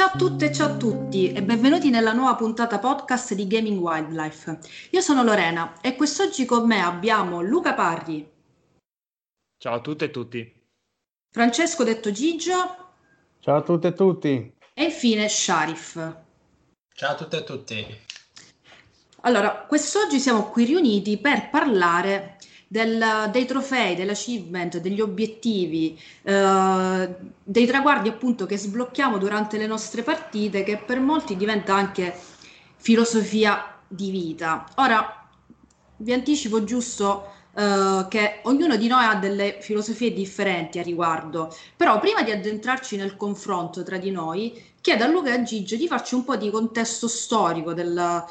Ciao a tutte e ciao a tutti e benvenuti nella nuova puntata podcast di Gaming Wildlife. Io sono Lorena e quest'oggi con me abbiamo Luca Parri. Ciao a tutte e tutti. Francesco detto Gigio. Ciao a tutte e tutti. E infine Sharif. Ciao a tutte e tutti. Allora, quest'oggi siamo qui riuniti per parlare del, dei trofei, dell'achievement, degli obiettivi, eh, dei traguardi appunto che sblocchiamo durante le nostre partite, che per molti diventa anche filosofia di vita. Ora, vi anticipo giusto Uh, che ognuno di noi ha delle filosofie differenti a riguardo. Però prima di addentrarci nel confronto tra di noi, chiedo a Luca e a Gigi di farci un po' di contesto storico del,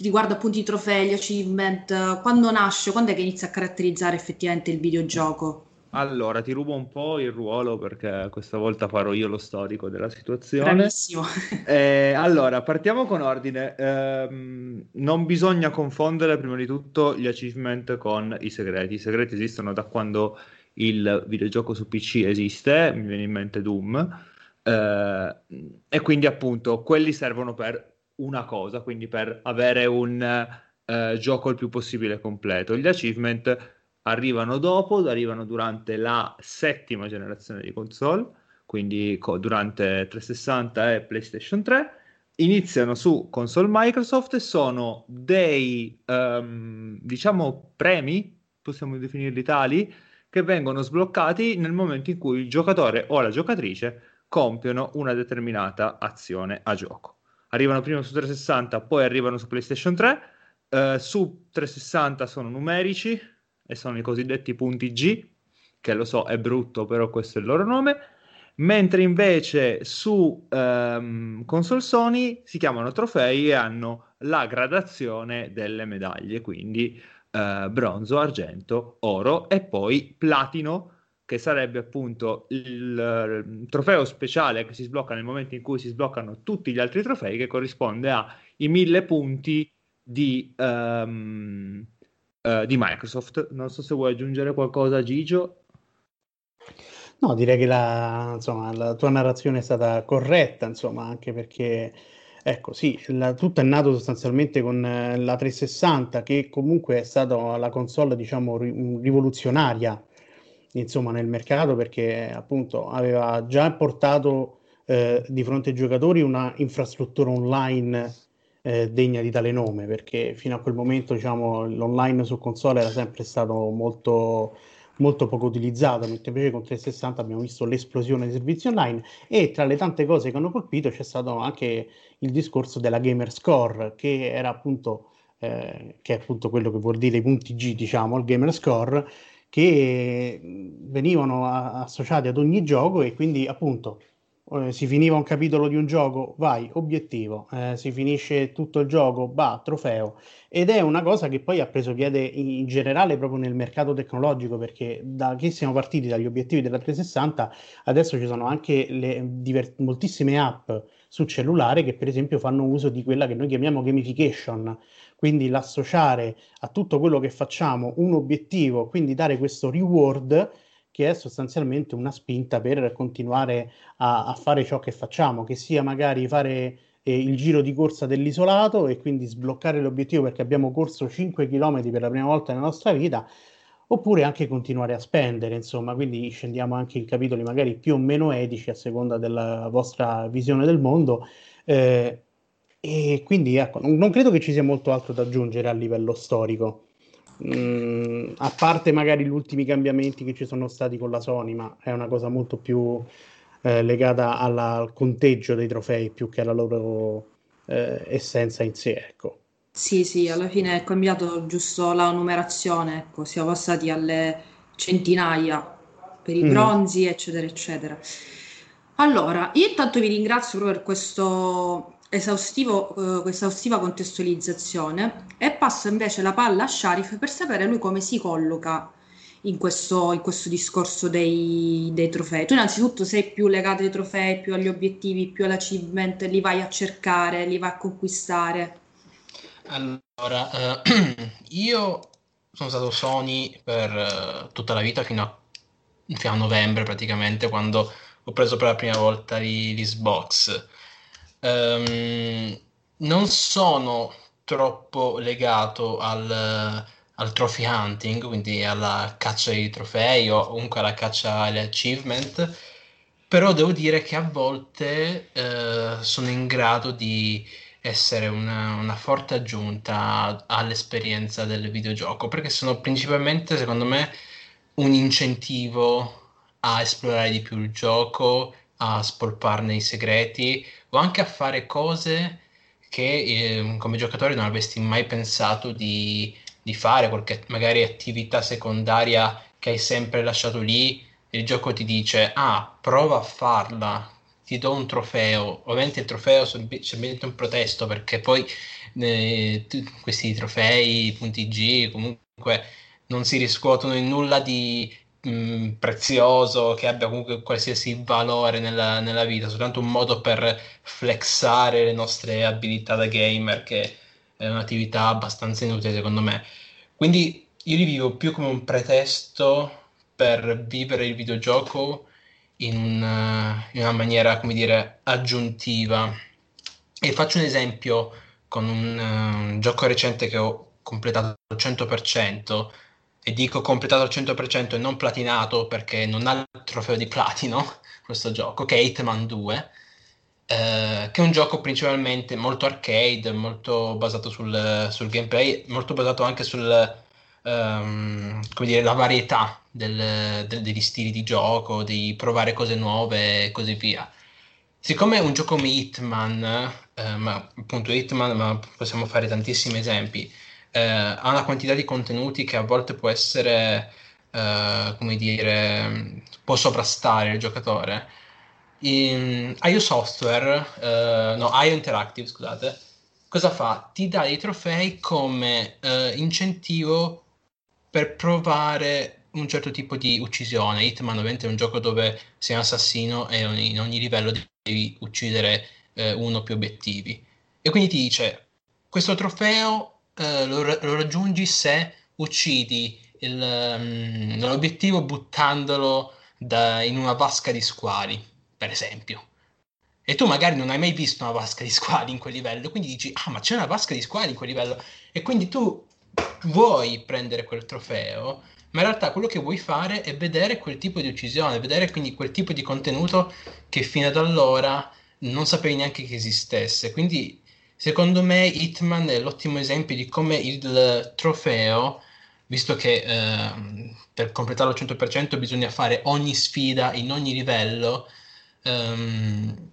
riguardo appunto i trofei, gli achievement, quando nasce, quando è che inizia a caratterizzare effettivamente il videogioco? Allora, ti rubo un po' il ruolo perché questa volta farò io lo storico della situazione. Bravissimo. Eh, allora, partiamo con ordine. Eh, non bisogna confondere prima di tutto gli achievement con i segreti. I segreti esistono da quando il videogioco su PC esiste, mi viene in mente Doom, eh, e quindi appunto quelli servono per una cosa, quindi per avere un eh, gioco il più possibile completo. Gli achievement arrivano dopo, arrivano durante la settima generazione di console, quindi co- durante 360 e PlayStation 3. Iniziano su console Microsoft e sono dei, um, diciamo, premi, possiamo definirli tali, che vengono sbloccati nel momento in cui il giocatore o la giocatrice compiono una determinata azione a gioco arrivano prima su 360, poi arrivano su PlayStation 3. Uh, su 360 sono numerici e sono i cosiddetti punti G, che lo so è brutto, però questo è il loro nome. Mentre invece su um, console Sony si chiamano trofei e hanno la gradazione delle medaglie, quindi uh, bronzo, argento, oro e poi platino che sarebbe appunto il, il, trofeo speciale che si sblocca nel momento in cui si sbloccano tutti gli altri trofei, che corrisponde ai mille punti di, um, uh, di, Microsoft. Non so se vuoi aggiungere qualcosa, Gigio. No, direi che la, insomma, la tua narrazione è stata corretta, insomma, anche perché Ecco, sì, la, tutto è nato sostanzialmente con eh, la 360, che comunque è stata la console, diciamo, ri- rivoluzionaria insomma, nel mercato perché appunto aveva già portato eh, di fronte ai giocatori una infrastruttura online eh, degna di tale nome perché fino a quel momento diciamo, l'online su console era sempre stato molto molto poco utilizzato, mentre invece con 360 abbiamo visto l'esplosione dei servizi online e tra le tante cose che hanno colpito c'è stato anche il discorso della gamer score che era appunto eh, che è appunto quello che vuol dire i punti G, diciamo, il gamer score che venivano a- associati ad ogni gioco e quindi appunto eh, si finiva un capitolo di un gioco, vai, obiettivo, eh, si finisce tutto il gioco, va, trofeo. Ed è una cosa che poi ha preso piede in, generale proprio nel mercato tecnologico, perché da che siamo partiti dagli obiettivi della 360, adesso ci sono anche le, diver- moltissime app su cellulare che per esempio fanno uso di quella che noi chiamiamo gamification, quindi l'associare a tutto quello che facciamo un obiettivo, quindi dare questo reward che è sostanzialmente una spinta per continuare a, a fare ciò che facciamo, che sia magari fare eh, il giro di corsa dell'isolato e quindi sbloccare l'obiettivo perché abbiamo corso 5 km per la prima volta nella nostra vita, oppure anche continuare a spendere, insomma, quindi scendiamo anche in capitoli magari più o meno etici a seconda della vostra visione del mondo. Eh, e quindi ecco, non, non, credo che ci sia molto altro da aggiungere a livello storico. Mm, a parte magari gli ultimi cambiamenti che ci sono stati con la Sony, ma è una cosa molto più eh, legata alla, al conteggio dei trofei più che alla loro eh, essenza in sé. Ecco. Sì, sì, alla fine è cambiato giusto la numerazione, ecco, siamo passati alle centinaia per i mm. bronzi, eccetera, eccetera. Allora, io intanto vi ringrazio proprio per questo esaustivo, eh, esaustiva contestualizzazione e passo invece la palla a Sharif per sapere lui come si colloca in questo, in questo discorso dei, dei, trofei. Tu innanzitutto sei più legato ai trofei, più agli obiettivi, più all'achievement, li vai a cercare, li vai a conquistare? Allora, eh, io sono stato Sony per eh, tutta la vita fino a, fino a novembre praticamente quando ho preso per la prima volta l'Xbox. Um, non sono troppo legato al, al trophy hunting, quindi alla caccia ai trofei o comunque alla caccia alle achievement, però devo dire che a volte eh, sono in grado di essere una, una, forte aggiunta all'esperienza del videogioco, perché sono principalmente, secondo me, un incentivo a esplorare di più il gioco, a spolparne i segreti o anche a fare cose che eh, come giocatore non avresti mai pensato di, di, fare, qualche magari attività secondaria che hai sempre lasciato lì, il gioco ti dice ah, prova a farla, ti do un trofeo, ovviamente il trofeo è semplicemente un protesto perché poi eh, questi trofei, punti G comunque non si riscuotono in nulla di mm, prezioso che abbia comunque qualsiasi valore nella, nella, vita, soltanto un modo per flexare le nostre abilità da gamer, che è un'attività abbastanza inutile secondo me. Quindi io li vivo più come un pretesto per vivere il videogioco in una, in una maniera, come dire, aggiuntiva. E faccio un esempio con un, uh, un gioco recente che ho completato al 100%, e dico completato al 100% e non platinato perché non ha il trofeo di platino questo gioco, che è Hitman 2, eh, che è un gioco principalmente molto arcade, molto basato sul, sul gameplay, molto basato anche sul, um, come dire, la varietà del, del, degli stili di gioco, di provare cose nuove e così via. Siccome un gioco come Hitman, eh, ma appunto Hitman, ma possiamo fare tantissimi esempi, eh, ha una quantità di contenuti che a volte può essere, eh, come dire, può sovrastare il giocatore. In IO Software, eh, no, IO Interactive, scusate, cosa fa? Ti dà dei trofei come eh, incentivo per provare un certo tipo di uccisione. Hitman ovviamente è un gioco dove sei un assassino e ogni, in ogni livello devi uccidere eh, uno o più obiettivi. E quindi ti dice, questo trofeo eh, lo, lo, raggiungi se uccidi il, um, l'obiettivo buttandolo da, in una vasca di squali, per esempio. E tu magari non hai mai visto una vasca di squali in quel livello, quindi dici, ah, ma c'è una vasca di squali in quel livello. E quindi tu vuoi prendere quel trofeo, ma in realtà quello che vuoi fare è vedere quel tipo di uccisione, vedere quindi quel tipo di contenuto che fino ad allora non sapevi neanche che esistesse. Quindi Secondo me Hitman è l'ottimo esempio di come il trofeo, visto che eh, per completarlo al 100% bisogna fare ogni sfida in ogni livello, ehm,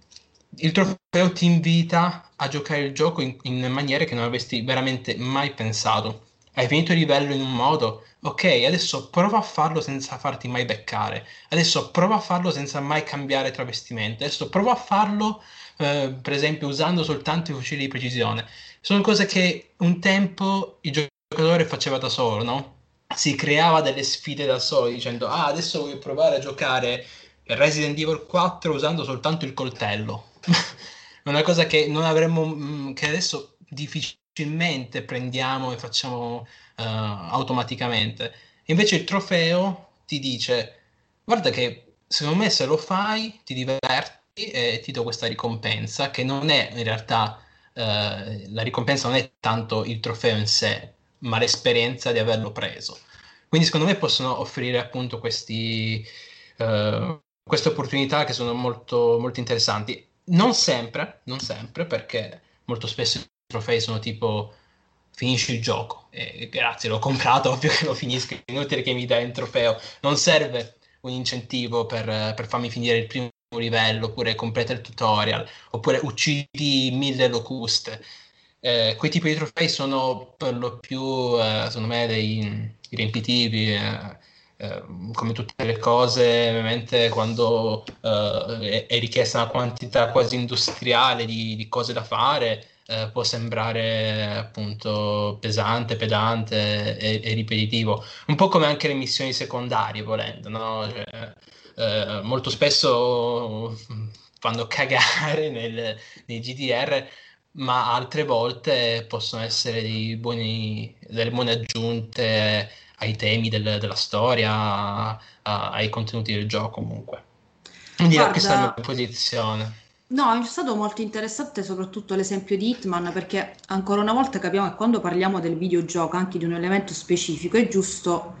il trofeo ti invita a giocare il gioco in, in maniere che non avresti veramente mai pensato. Hai finito il livello in un modo, ok, adesso prova a farlo senza farti mai beccare. Adesso prova a farlo senza mai cambiare travestimento. Adesso prova a farlo eh, per esempio usando soltanto i fucili di precisione. Sono cose che un tempo il giocatore faceva da solo, no? Si creava delle sfide da solo dicendo ah adesso voglio provare a giocare Resident Evil 4 usando soltanto il coltello. Una cosa che non avremmo, mm, che adesso difficilmente prendiamo e facciamo uh, automaticamente. Invece il trofeo ti dice guarda che secondo me se lo fai ti diverti e ti do questa ricompensa che non è in realtà eh, la ricompensa non è tanto il trofeo in sé, ma l'esperienza di averlo preso. Quindi secondo me possono offrire appunto questi, eh, queste opportunità che sono molto, molto interessanti. Non sempre, non sempre, perché molto spesso i trofei sono tipo finisci il gioco e grazie, l'ho comprato, ovvio che lo finisco, è inutile che mi dai un trofeo, non serve un incentivo per, per farmi finire il primo livello, oppure completa il tutorial, oppure uccidi mille locuste. Eh, quei tipi di trofei sono per lo più, eh, secondo me, dei riempitivi. Eh, eh come tutte le cose, ovviamente, quando eh, è, è, richiesta una quantità quasi industriale di, di cose da fare, eh, può sembrare appunto pesante, pedante e, e, ripetitivo. Un po' come anche le missioni secondarie, volendo, no? Cioè, eh, molto spesso fanno cagare nel, nei GDR, ma altre volte possono essere buoni, delle buone aggiunte ai temi del, della storia, a, ai contenuti del gioco comunque. Quindi Guarda, questa è la mia posizione. No, è stato molto interessante soprattutto l'esempio di Hitman perché ancora una volta capiamo che quando parliamo del videogioco, anche di un elemento specifico, è giusto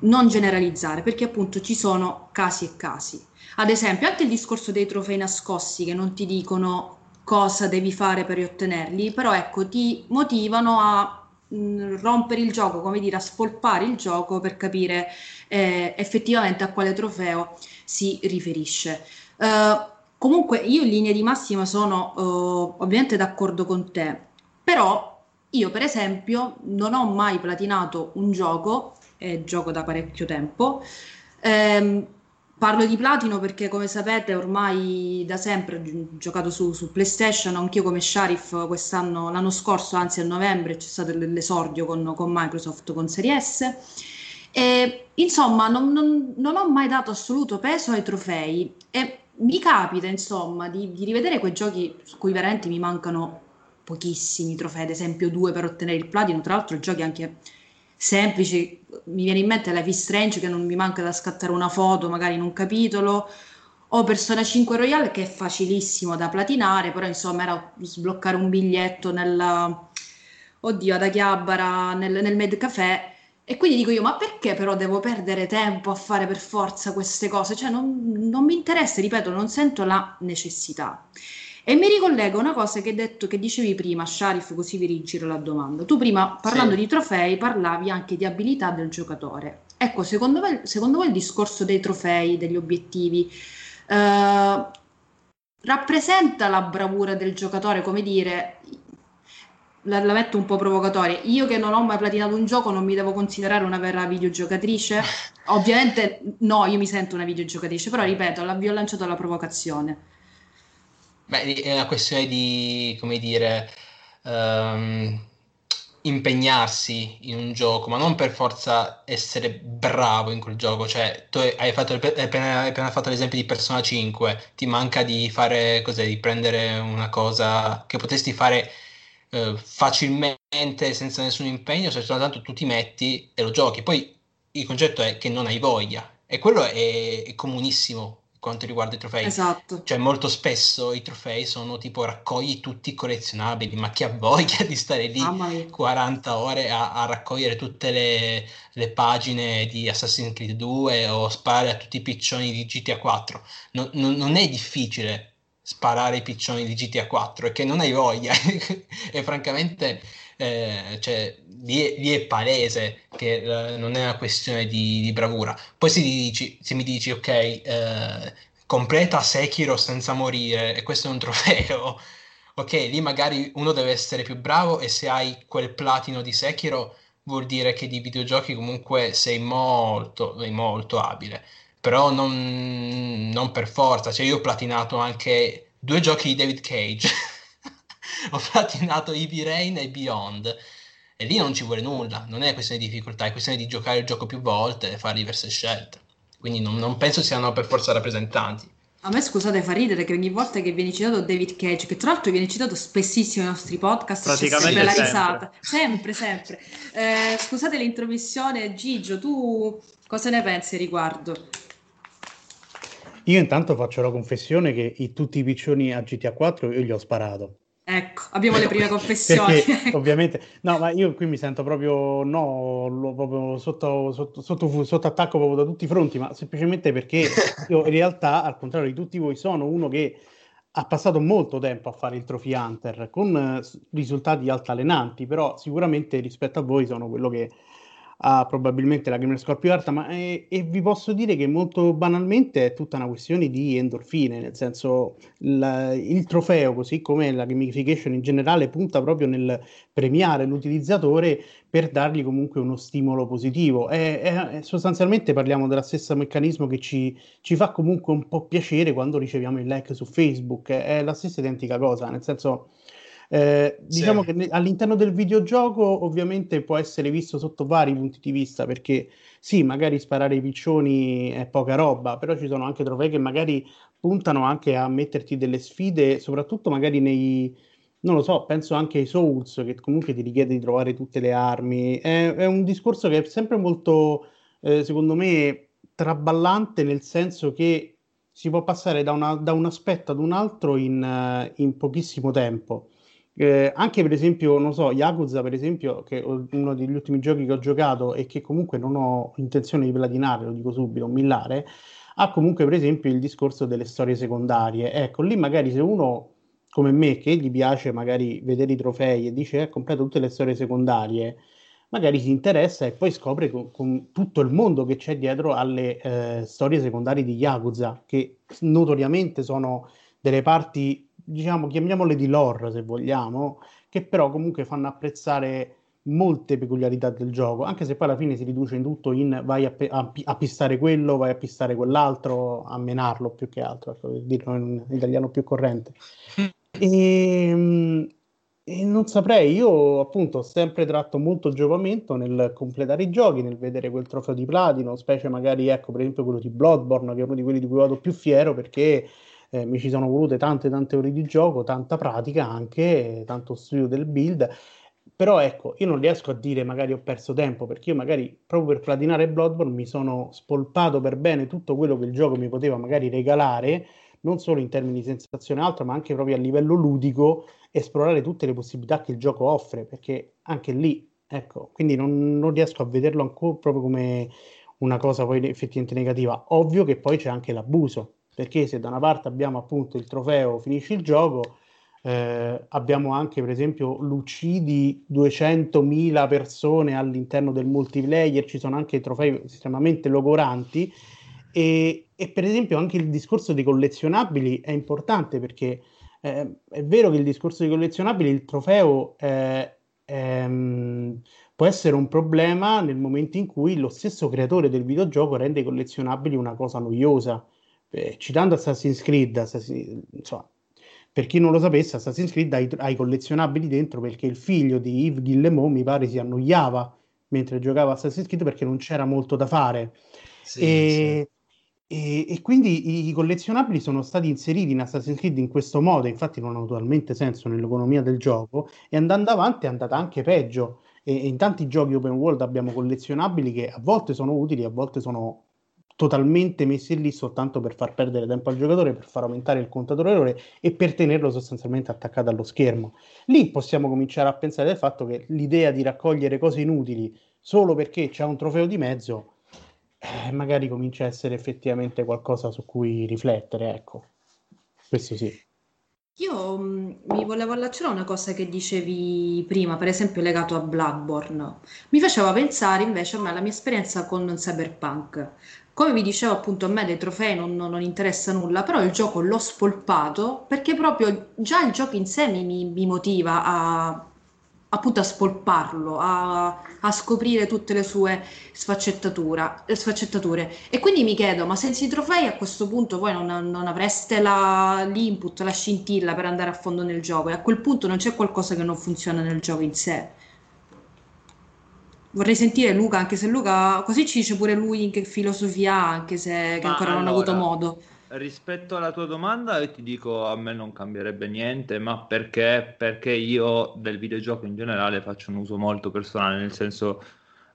non generalizzare perché appunto ci sono casi e casi. Ad esempio, anche il discorso dei trofei nascosti che non ti dicono cosa devi fare per ottenerli, però ecco, ti motivano a rompere il gioco, come dire, a spolpare il gioco per capire eh, effettivamente a quale trofeo si riferisce. Uh, Comunque io in linea di massima sono uh, ovviamente d'accordo con te, però io per esempio non ho mai platinato un gioco, e gioco da parecchio tempo, ehm, Parlo di platino perché, come sapete, ormai da sempre ho giocato su, su, PlayStation, anch'io come Sharif quest'anno, l'anno scorso, anzi a novembre, c'è stato l'esordio con, con Microsoft con Serie S. E, insomma, non, non, non, ho mai dato assoluto peso ai trofei e mi capita, insomma, di, di, rivedere quei giochi su cui veramente mi mancano pochissimi trofei, ad esempio due per ottenere il platino, tra l'altro giochi anche semplici, mi viene in mente Life is Strange che non mi manca da scattare una foto magari in un capitolo, o Persona 5 Royale che è facilissimo da platinare, però insomma era sbloccare un biglietto nel, oddio, ad Achiabara, nel, nel Med Café e quindi dico io, ma perché però devo perdere tempo a fare per forza queste cose? Cioè non, non mi interessa, ripeto, non sento la necessità. E mi ricollego a una cosa che, detto, che dicevi prima, Sharif, così vi rigiro la domanda. Tu prima, parlando sì. di trofei, parlavi anche di abilità del giocatore. Ecco, secondo me, secondo voi il discorso dei trofei, degli obiettivi, eh, rappresenta la bravura del giocatore, come dire, la, la, metto un po' provocatoria. Io che non ho mai platinato un gioco non mi devo considerare una vera videogiocatrice? Ovviamente no, io mi sento una videogiocatrice, però ripeto, la, vi ho lanciato la provocazione. Beh, è una questione di, come dire, um, impegnarsi in un gioco, ma non per forza essere bravo in quel gioco. Cioè, tu hai, fatto, hai, appena, hai appena fatto l'esempio di Persona 5, ti manca di fare cos'è, di prendere una cosa che potresti fare eh, facilmente senza nessun impegno se soltanto tu ti metti e lo giochi. Poi il concetto è che non hai voglia e quello è, è comunissimo quanto riguarda i trofei. Esatto. Cioè, molto spesso i trofei sono tipo raccogli tutti collezionabili, ma chi ha voglia di stare lì 40 ore a, a raccogliere tutte le, le, pagine di Assassin's Creed 2 o sparare a tutti i piccioni di GTA 4? No, no, non è difficile sparare i piccioni di GTA 4 e che non hai voglia e francamente eh, cioè, lì, lì, è, palese che eh, non è una questione di, di, bravura. Poi se, dici, se mi dici ok eh, completa Sekiro senza morire e questo è un trofeo. Ok lì magari uno deve essere più bravo e se hai quel platino di Sekiro vuol dire che di videogiochi comunque sei molto, molto abile. Però non, non per forza, cioè io ho platinato anche due giochi di David Cage, ho platinato Heavy Rain e Beyond, e lì non ci vuole nulla, non è questione di difficoltà, è questione di giocare il gioco più volte e fare diverse scelte, quindi non, non penso siano per forza rappresentanti. A me scusate fa ridere che ogni volta che viene citato David Cage, che tra l'altro viene citato spessissimo nei nostri podcast, Praticamente c'è sempre la risata. Sempre, sempre. Eh, scusate l'intromissione, Gigio, tu cosa ne pensi riguardo? Io intanto faccio la confessione che i, tutti i piccioni a GTA 4 io gli ho sparato. Ecco, abbiamo le prime confessioni. Perché, ovviamente, no, ma io qui mi sento proprio, no, proprio sotto, sotto, sotto, sotto, attacco proprio da tutti i fronti, ma semplicemente perché io in realtà, al contrario di tutti voi, sono uno che ha passato molto tempo a fare il Trophy Hunter con risultati altalenanti, però sicuramente rispetto a voi sono quello che ha probabilmente la Gamer Score più alta, ma è, e vi posso dire che molto banalmente è tutta una questione di endorfine, nel senso la, il trofeo, così come la gamification in generale, punta proprio nel premiare l'utilizzatore per dargli comunque uno stimolo positivo. È, è, sostanzialmente parliamo dello stesso meccanismo che ci, ci, fa comunque un po' piacere quando riceviamo il like su Facebook, è la stessa identica cosa, nel senso eh, diciamo sì. che all'interno del videogioco ovviamente può essere visto sotto vari punti di vista perché sì, magari sparare i piccioni è poca roba, però ci sono anche trofei che magari puntano anche a metterti delle sfide, soprattutto magari nei, non lo so, penso anche ai Souls che comunque ti richiede di trovare tutte le armi. È, è un discorso che è sempre molto, eh, secondo me, traballante nel senso che si può passare da, una, da un aspetto ad un altro in, uh, in pochissimo tempo. Eh, anche per esempio, non so, Yakuza, per esempio, che è uno degli ultimi giochi che ho giocato e che comunque non ho intenzione di platinare, lo dico subito, millare, ha comunque per esempio il discorso delle storie secondarie. Ecco, lì magari se uno come me che gli piace magari vedere i trofei e dice eh, completo tutte le storie secondarie, magari si interessa e poi scopre con, con tutto il mondo che c'è dietro alle eh, storie secondarie di Yakuza, che notoriamente sono delle parti, diciamo, chiamiamole di lore se vogliamo, che però comunque fanno apprezzare molte peculiarità del gioco, anche se poi alla fine si riduce in tutto in vai a, a, a pistare quello, vai a pistare quell'altro, a menarlo più che altro, ecco, per dirlo in italiano più corrente. E, ehm, e non saprei, io appunto ho sempre tratto molto giovamento nel completare i giochi, nel vedere quel trofeo di platino, specie magari, ecco, per esempio quello di Bloodborne, che è uno di quelli di cui vado più fiero perché eh, mi ci sono volute tante tante ore di gioco, tanta pratica anche, tanto studio del build. Però ecco, io non riesco a dire magari ho perso tempo, perché io magari proprio per platinare Bloodborne mi sono spolpato per bene tutto quello che il gioco mi poteva magari regalare, non solo in termini di sensazione altro, ma anche proprio a livello ludico esplorare tutte le possibilità che il gioco offre, perché anche lì, ecco, quindi non, non riesco a vederlo ancora proprio come una cosa poi effettivamente negativa. Ovvio che poi c'è anche l'abuso, perché se da una parte abbiamo appunto il trofeo finisci il gioco, eh, abbiamo anche per esempio l'uccidi 200.000 persone all'interno del multiplayer, ci sono anche trofei estremamente logoranti e, e per esempio anche il discorso dei collezionabili è importante perché eh, è vero che il discorso dei collezionabili, il trofeo eh, ehm, può essere un problema nel momento in cui lo stesso creatore del videogioco rende collezionabili una cosa noiosa. Eh, citando Assassin's Creed, Assassin, insomma, per chi non lo sapesse, Assassin's Creed ha i, ha i, collezionabili dentro perché il figlio di Yves Guillemot mi pare si annoiava mentre giocava Assassin's Creed perché non c'era molto da fare. Sì, e, sì. E, e, quindi i collezionabili sono stati inseriti in Assassin's Creed in questo modo, infatti non hanno totalmente senso nell'economia del gioco, e andando avanti è andata anche peggio. E, e in tanti giochi open world abbiamo collezionabili che a volte sono utili, a volte sono totalmente messi lì soltanto per far perdere tempo al giocatore, per far aumentare il contatore errore e per tenerlo sostanzialmente attaccato allo schermo. Lì possiamo cominciare a pensare del fatto che l'idea di raccogliere cose inutili solo perché c'è un trofeo di mezzo eh, magari comincia a essere effettivamente qualcosa su cui riflettere, ecco. Questo sì. Io mh, mi volevo allacciare a una cosa che dicevi prima, per esempio legato a Bloodborne. Mi faceva pensare invece alla mia esperienza con Cyberpunk. Come vi dicevo appunto a me dei trofei non, non, non interessa nulla, però il gioco l'ho spolpato perché proprio già il gioco in sé mi, mi motiva a, appunto a spolparlo, a, a, scoprire tutte le sue sfaccettature. E quindi mi chiedo, ma senza i trofei a questo punto voi non, non avreste la, l'input, la scintilla per andare a fondo nel gioco e a quel punto non c'è qualcosa che non funziona nel gioco in sé. Vorrei sentire Luca, anche se Luca così ci dice pure lui in che filosofia ha, anche se ancora allora, non ha avuto modo. Rispetto alla tua domanda, io ti dico a me non cambierebbe niente, ma perché? Perché io del videogioco in generale faccio un uso molto personale, nel senso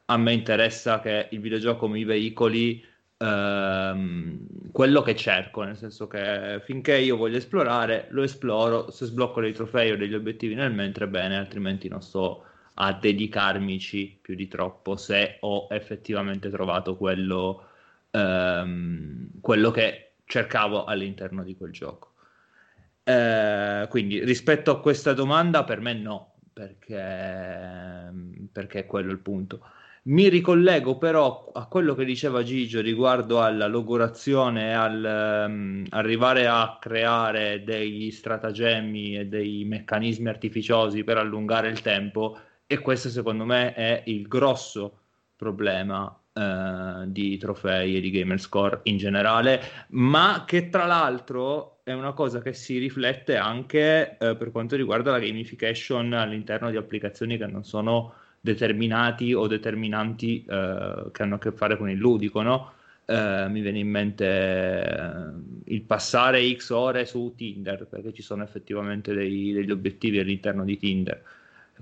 a me interessa che il videogioco mi veicoli ehm, quello che cerco, nel senso che finché io voglio esplorare, lo esploro, se sblocco dei trofei o degli obiettivi nel mentre, bene, altrimenti non sto a dedicarmici più di troppo se ho effettivamente trovato quello, ehm, quello che cercavo all'interno di quel gioco. Eh, quindi rispetto a questa domanda, per me no, perché, perché è quello il punto. Mi ricollego però a quello che diceva Gigio riguardo alla logorazione al um, arrivare a creare degli stratagemmi e dei meccanismi artificiosi per allungare il tempo e questo secondo me è il grosso problema eh, di trofei e di gamer score in generale, ma che tra l'altro è una cosa che si riflette anche eh, per quanto riguarda la gamification all'interno di applicazioni che non sono determinati o determinanti eh, che hanno a che fare con il ludico, no? Uh, mi viene in mente uh, il passare X ore su Tinder, perché ci sono effettivamente dei, degli obiettivi all'interno di Tinder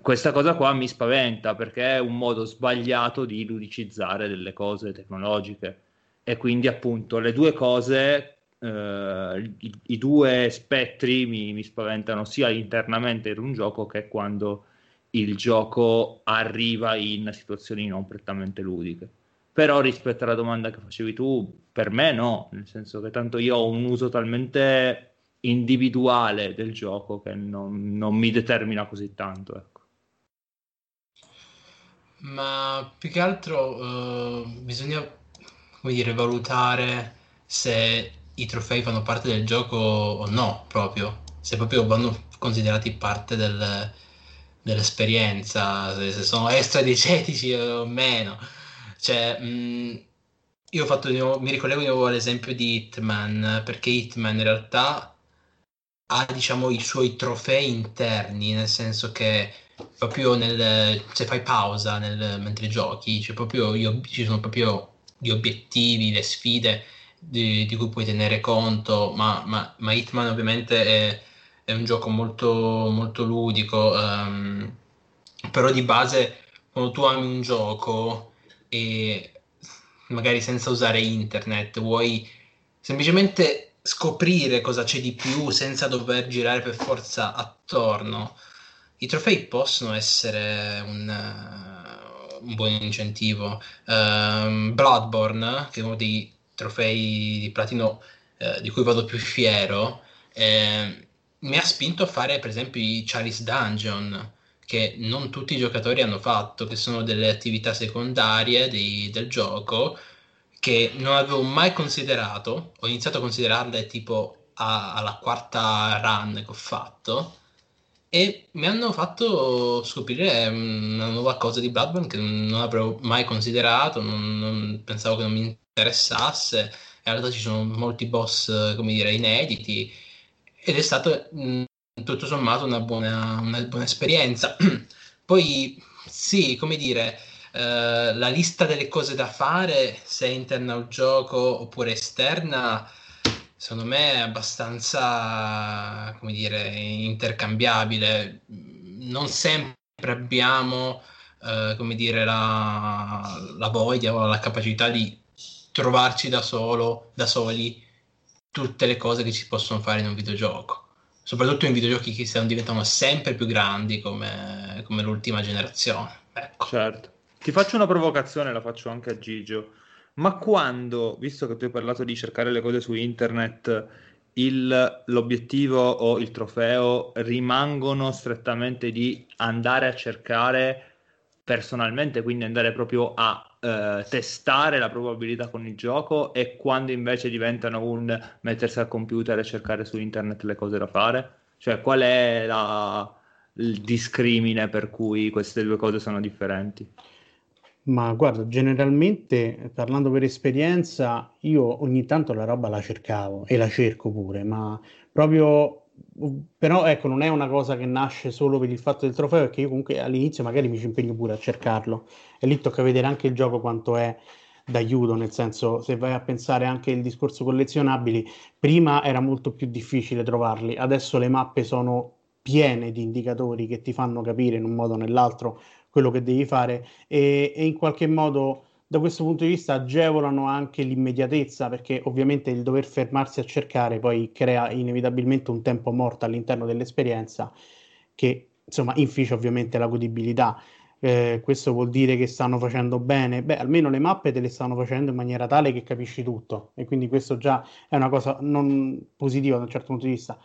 questa cosa qua mi spaventa perché è un modo sbagliato di ludicizzare delle cose tecnologiche e quindi appunto le due cose eh, i, i, due spettri mi, mi, spaventano sia internamente in un gioco che quando il gioco arriva in situazioni non prettamente ludiche. Però rispetto alla domanda che facevi tu, per me no, nel senso che tanto io ho un uso talmente individuale del gioco che non, non mi determina così tanto. Ecco. Ma più che altro uh, bisogna come dire, valutare se i trofei fanno parte del gioco o no, proprio. Se proprio vanno considerati parte del, dell'esperienza, se, se, sono extra diegetici o meno. Cioè, mh, io ho fatto mi ricollego di nuovo all'esempio di Hitman, perché Hitman in realtà ha, diciamo, i suoi trofei interni, nel senso che proprio nel, se fai pausa nel, mentre giochi, cioè io, ci sono proprio gli obiettivi, le sfide di, di cui puoi tenere conto, ma, ma, ma Hitman ovviamente è, è, un gioco molto, molto ludico, um, però di base quando tu ami un gioco e magari senza usare internet vuoi semplicemente scoprire cosa c'è di più senza dover girare per forza attorno i trofei possono essere un, uh, un buon incentivo. Uh, Bloodborne, che è uno dei trofei di platino uh, di cui vado più fiero, eh, mi ha spinto a fare per esempio i Chalice Dungeon, che non tutti i giocatori hanno fatto, che sono delle attività secondarie di, del gioco che non avevo mai considerato. Ho iniziato a considerarle tipo a, alla quarta run che ho fatto e mi hanno fatto scoprire una nuova cosa di Bloodborne che non avrei mai considerato, non, non pensavo che non mi interessasse. In realtà ci sono molti boss, come dire, inediti ed è stato mh, tutto sommato una buona, una buona esperienza. Poi sì, come dire, eh, la lista delle cose da fare, se è interna al gioco oppure esterna, secondo me è abbastanza, come dire, intercambiabile. Non sempre abbiamo, eh, come dire, la, la voglia o la capacità di trovarci da solo, da soli, tutte le cose che si possono fare in un videogioco. Soprattutto in videogiochi che stanno diventando sempre più grandi come, come l'ultima generazione. Ecco. Certo. Ti faccio una provocazione, la faccio anche a Gigio. Ma quando, visto che tu hai parlato di cercare le cose su internet, il, l'obiettivo o il trofeo rimangono strettamente di andare a cercare personalmente, quindi andare proprio a eh, testare la probabilità con il gioco e quando invece diventano un mettersi al computer e cercare su internet le cose da fare? Cioè qual è la, il discrimine per cui queste due cose sono differenti? Ma guarda, generalmente parlando per esperienza, io ogni tanto la roba la cercavo e la cerco pure, ma proprio però ecco, non è una cosa che nasce solo per il fatto del trofeo, perché io comunque all'inizio magari mi ci impegno pure a cercarlo. E lì tocca vedere anche il gioco quanto è d'aiuto, nel senso se vai a pensare anche il discorso collezionabili, prima era molto più difficile trovarli, adesso le mappe sono piene di indicatori che ti fanno capire in un modo o nell'altro quello che devi fare e, e in qualche modo da questo punto di vista agevolano anche l'immediatezza perché ovviamente il dover fermarsi a cercare poi crea inevitabilmente un tempo morto all'interno dell'esperienza che insomma inficia ovviamente la godibilità. Eh, questo vuol dire che stanno facendo bene? Beh, almeno le mappe te le stanno facendo in maniera tale che capisci tutto e quindi questo già è una cosa non positiva da un certo punto di vista.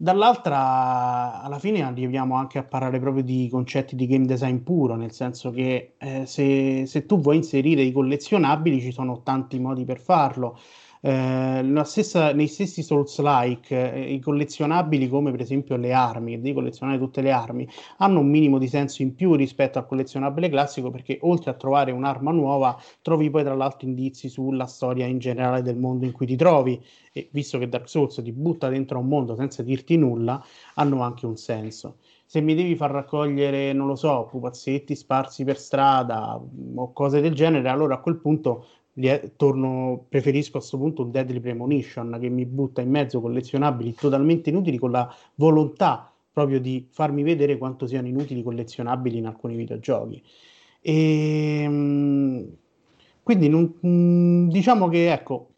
Dall'altra, alla fine arriviamo anche a parlare proprio di concetti di game design puro, nel senso che eh, se, se, tu vuoi inserire i collezionabili ci sono tanti modi per farlo. Eh, stessa, nei stessi Souls-like, eh, i collezionabili come per esempio le armi, devi collezionare tutte le armi, hanno un minimo di senso in più rispetto al collezionabile classico perché oltre a trovare un'arma nuova, trovi poi tra l'altro indizi sulla storia in generale del mondo in cui ti trovi. E visto che Dark Souls ti butta dentro un mondo senza dirti nulla, hanno anche un senso. Se mi devi far raccogliere, non lo so, pupazzetti sparsi per strada o cose del genere, allora a quel punto torno, preferisco a questo punto un Deadly Premonition che mi butta in mezzo collezionabili totalmente inutili con la volontà proprio di farmi vedere quanto siano inutili collezionabili in alcuni videogiochi. E, ehm, quindi non, mm, diciamo che ecco,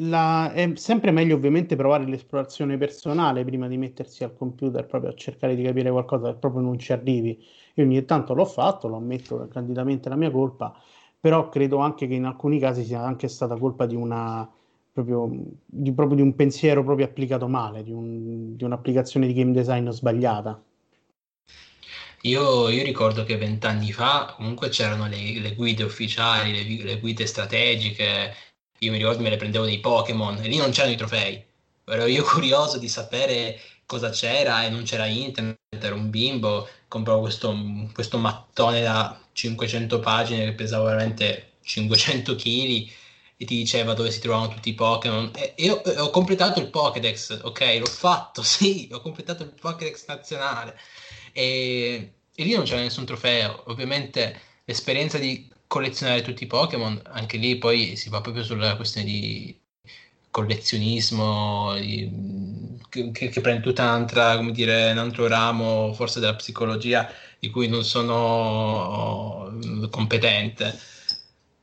la, è sempre meglio ovviamente provare l'esplorazione personale prima di mettersi al computer proprio a cercare di capire qualcosa che proprio non ci arrivi. Io ogni tanto l'ho fatto, lo ammetto candidamente la mia colpa, però credo anche che in alcuni casi sia anche stata colpa di una proprio di, proprio di un pensiero proprio applicato male, di, un, di un'applicazione di game design sbagliata. Io, io ricordo che vent'anni fa comunque c'erano le, le guide ufficiali, le, le, guide strategiche, io mi ricordo me le prendevo dei Pokémon e lì non c'erano i trofei, ero io curioso di sapere cosa c'era e non c'era internet, ero un bimbo, compravo questo, questo mattone da 500 pagine che pesava veramente 500 kg e ti diceva dove si trovavano tutti i Pokémon. E io ho completato il Pokédex, ok, l'ho fatto, sì, ho completato il Pokédex nazionale. E, e lì non c'era nessun trofeo. Ovviamente l'esperienza di collezionare tutti i Pokémon, anche lì poi si va proprio sulla questione di collezionismo che, che, prende tutta un'altra, come dire, un altro ramo forse della psicologia di cui non sono competente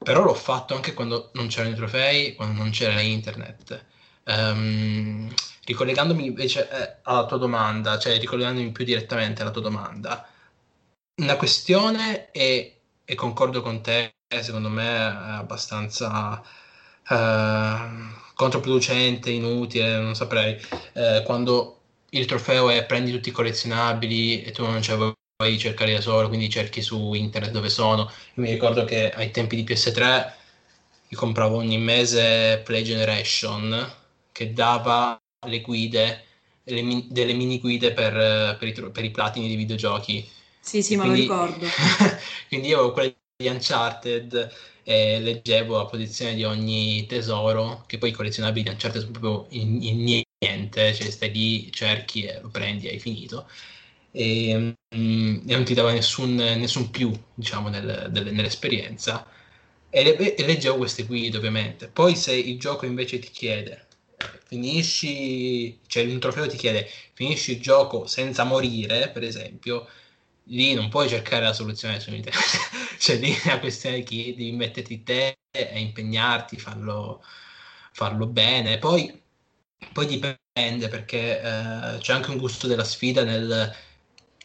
però l'ho fatto anche quando non c'erano i trofei, quando non c'era internet. Um, ricollegandomi invece eh, alla tua domanda, cioè ricollegandomi più direttamente alla tua domanda, una questione è, e concordo con te, secondo me è abbastanza uh, controproducente, inutile, non saprei, uh, quando il trofeo è prendi tutti i collezionabili e tu non ce vuoi poi cercare da solo, quindi cerchi su internet dove sono. Io mi ricordo che ai tempi di PS3 io compravo ogni mese Play Generation che dava le guide, le, delle mini guide per, per, i, per, i, platini di videogiochi. Sì, sì, ma lo ricordo. quindi io avevo quelle di Uncharted e leggevo la posizione di ogni tesoro, che poi i collezionabili di Uncharted sono proprio in, in niente, cioè stai lì, cerchi e lo prendi e hai finito e, mm, e non ti dava nessun, nessun più diciamo, nel, nel, nell'esperienza. E, le, e leggevo queste guide ovviamente. Poi se il gioco invece ti chiede finisci, cioè un trofeo ti chiede finisci il gioco senza morire, per esempio, lì non puoi cercare la soluzione su internet, cioè lì è una questione che devi metterti te e impegnarti, farlo, farlo bene. Poi, poi dipende perché eh, c'è anche un gusto della sfida nel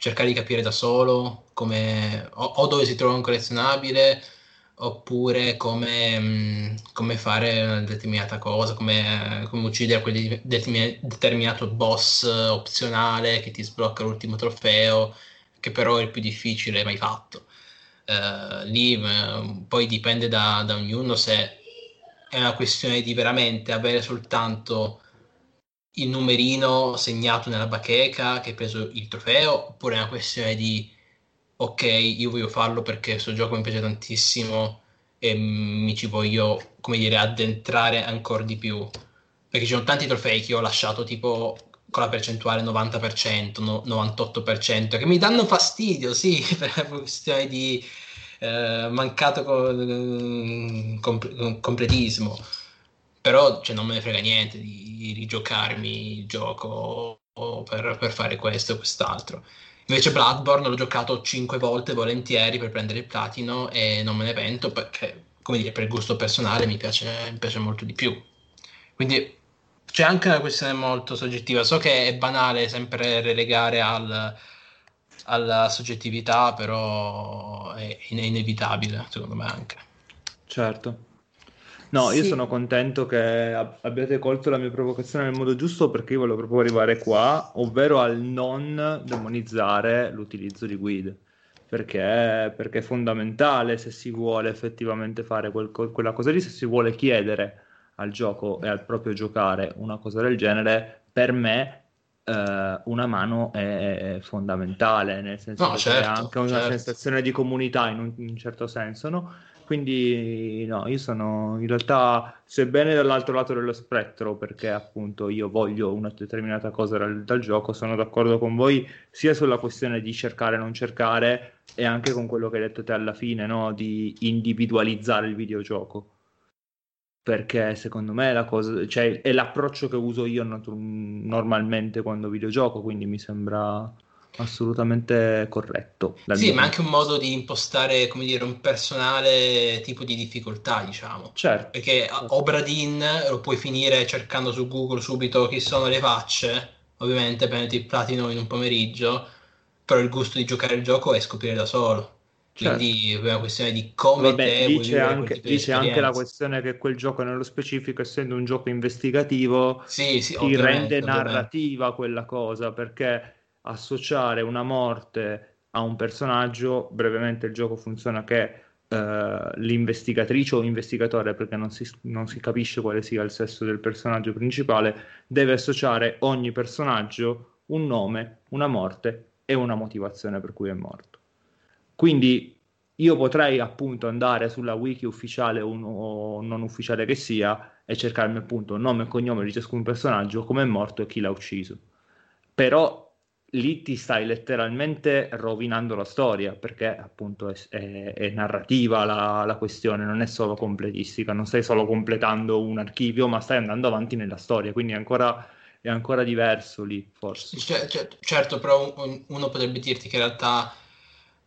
cercare di capire da solo come, o, o dove si trova un collezionabile oppure come, mm, come, fare una determinata cosa, come, come uccidere quel determinato boss opzionale che ti sblocca l'ultimo trofeo, che però è il più difficile mai fatto. Uh, lì uh, poi dipende da, da, ognuno se è una questione di veramente avere soltanto il numerino segnato nella bacheca che ha preso il trofeo, oppure è una questione di ok, io voglio farlo perché questo gioco mi piace tantissimo e mi ci voglio, come dire, addentrare ancora di più. Perché ci sono tanti trofei che ho lasciato tipo con la percentuale 90%, no, 98%, che mi danno fastidio, sì, per la questione di eh, mancato co- com- completismo però cioè, non me ne frega niente di rigiocarmi il gioco per, per fare questo o quest'altro. Invece Bloodborne l'ho giocato 5 volte volentieri per prendere il platino e non me ne pento perché, come dire, per gusto personale mi piace, mi piace molto di più. Quindi c'è anche una questione molto soggettiva. So che è banale sempre relegare al, alla soggettività, però è, è inevitabile, secondo me anche. Certo. No, io sono contento che abbiate colto la mia provocazione nel modo giusto perché io volevo proprio arrivare qua, ovvero al non demonizzare l'utilizzo di guide. Perché, perché è fondamentale se si vuole effettivamente fare quel, quella cosa lì, se si vuole chiedere al gioco e al proprio giocare una cosa del genere, per me eh, una mano è, è, fondamentale, nel senso no, che certo, è anche una certo. sensazione di comunità in un, in un certo senso, no? Quindi no, io sono in realtà, sebbene dall'altro lato dello spettro, perché appunto io voglio una determinata cosa dal, dal gioco, sono d'accordo con voi sia sulla questione di cercare e non cercare e anche con quello che hai detto te alla fine, no? di individualizzare il videogioco. Perché secondo me è, la cosa, cioè, è l'approccio che uso io normalmente quando videogioco, quindi mi sembra assolutamente corretto. Sì, ma anche un modo di impostare, come dire, un personale tipo di difficoltà, diciamo. Certo. Perché certo. Obradin lo puoi finire cercando su Google subito chi sono le facce, ovviamente prendi il platino in un pomeriggio, però il gusto di giocare il gioco è scoprire da solo. Quindi certo. è una questione di come Vabbè, te dice, anche, dice anche, la questione che quel gioco nello specifico, essendo un gioco investigativo, sì, sì, ti rende narrativa ovviamente. quella cosa perché associare una morte a un personaggio, brevemente il gioco funziona che uh, l'investigatrice o investigatore, perché non si, non si capisce quale sia il sesso del personaggio principale, deve associare ogni personaggio un nome, una morte e una motivazione per cui è morto. Quindi io potrei appunto andare sulla wiki ufficiale o non ufficiale che sia e cercarmi appunto nome e cognome di ciascun personaggio, come è morto e chi l'ha ucciso. Però lì ti stai letteralmente rovinando la storia perché appunto è, è, è narrativa la, la, questione, non è solo completistica, non stai solo completando un archivio, ma stai andando avanti nella storia, quindi è ancora, è ancora diverso lì forse. C- c- certo, però un, uno potrebbe dirti che in realtà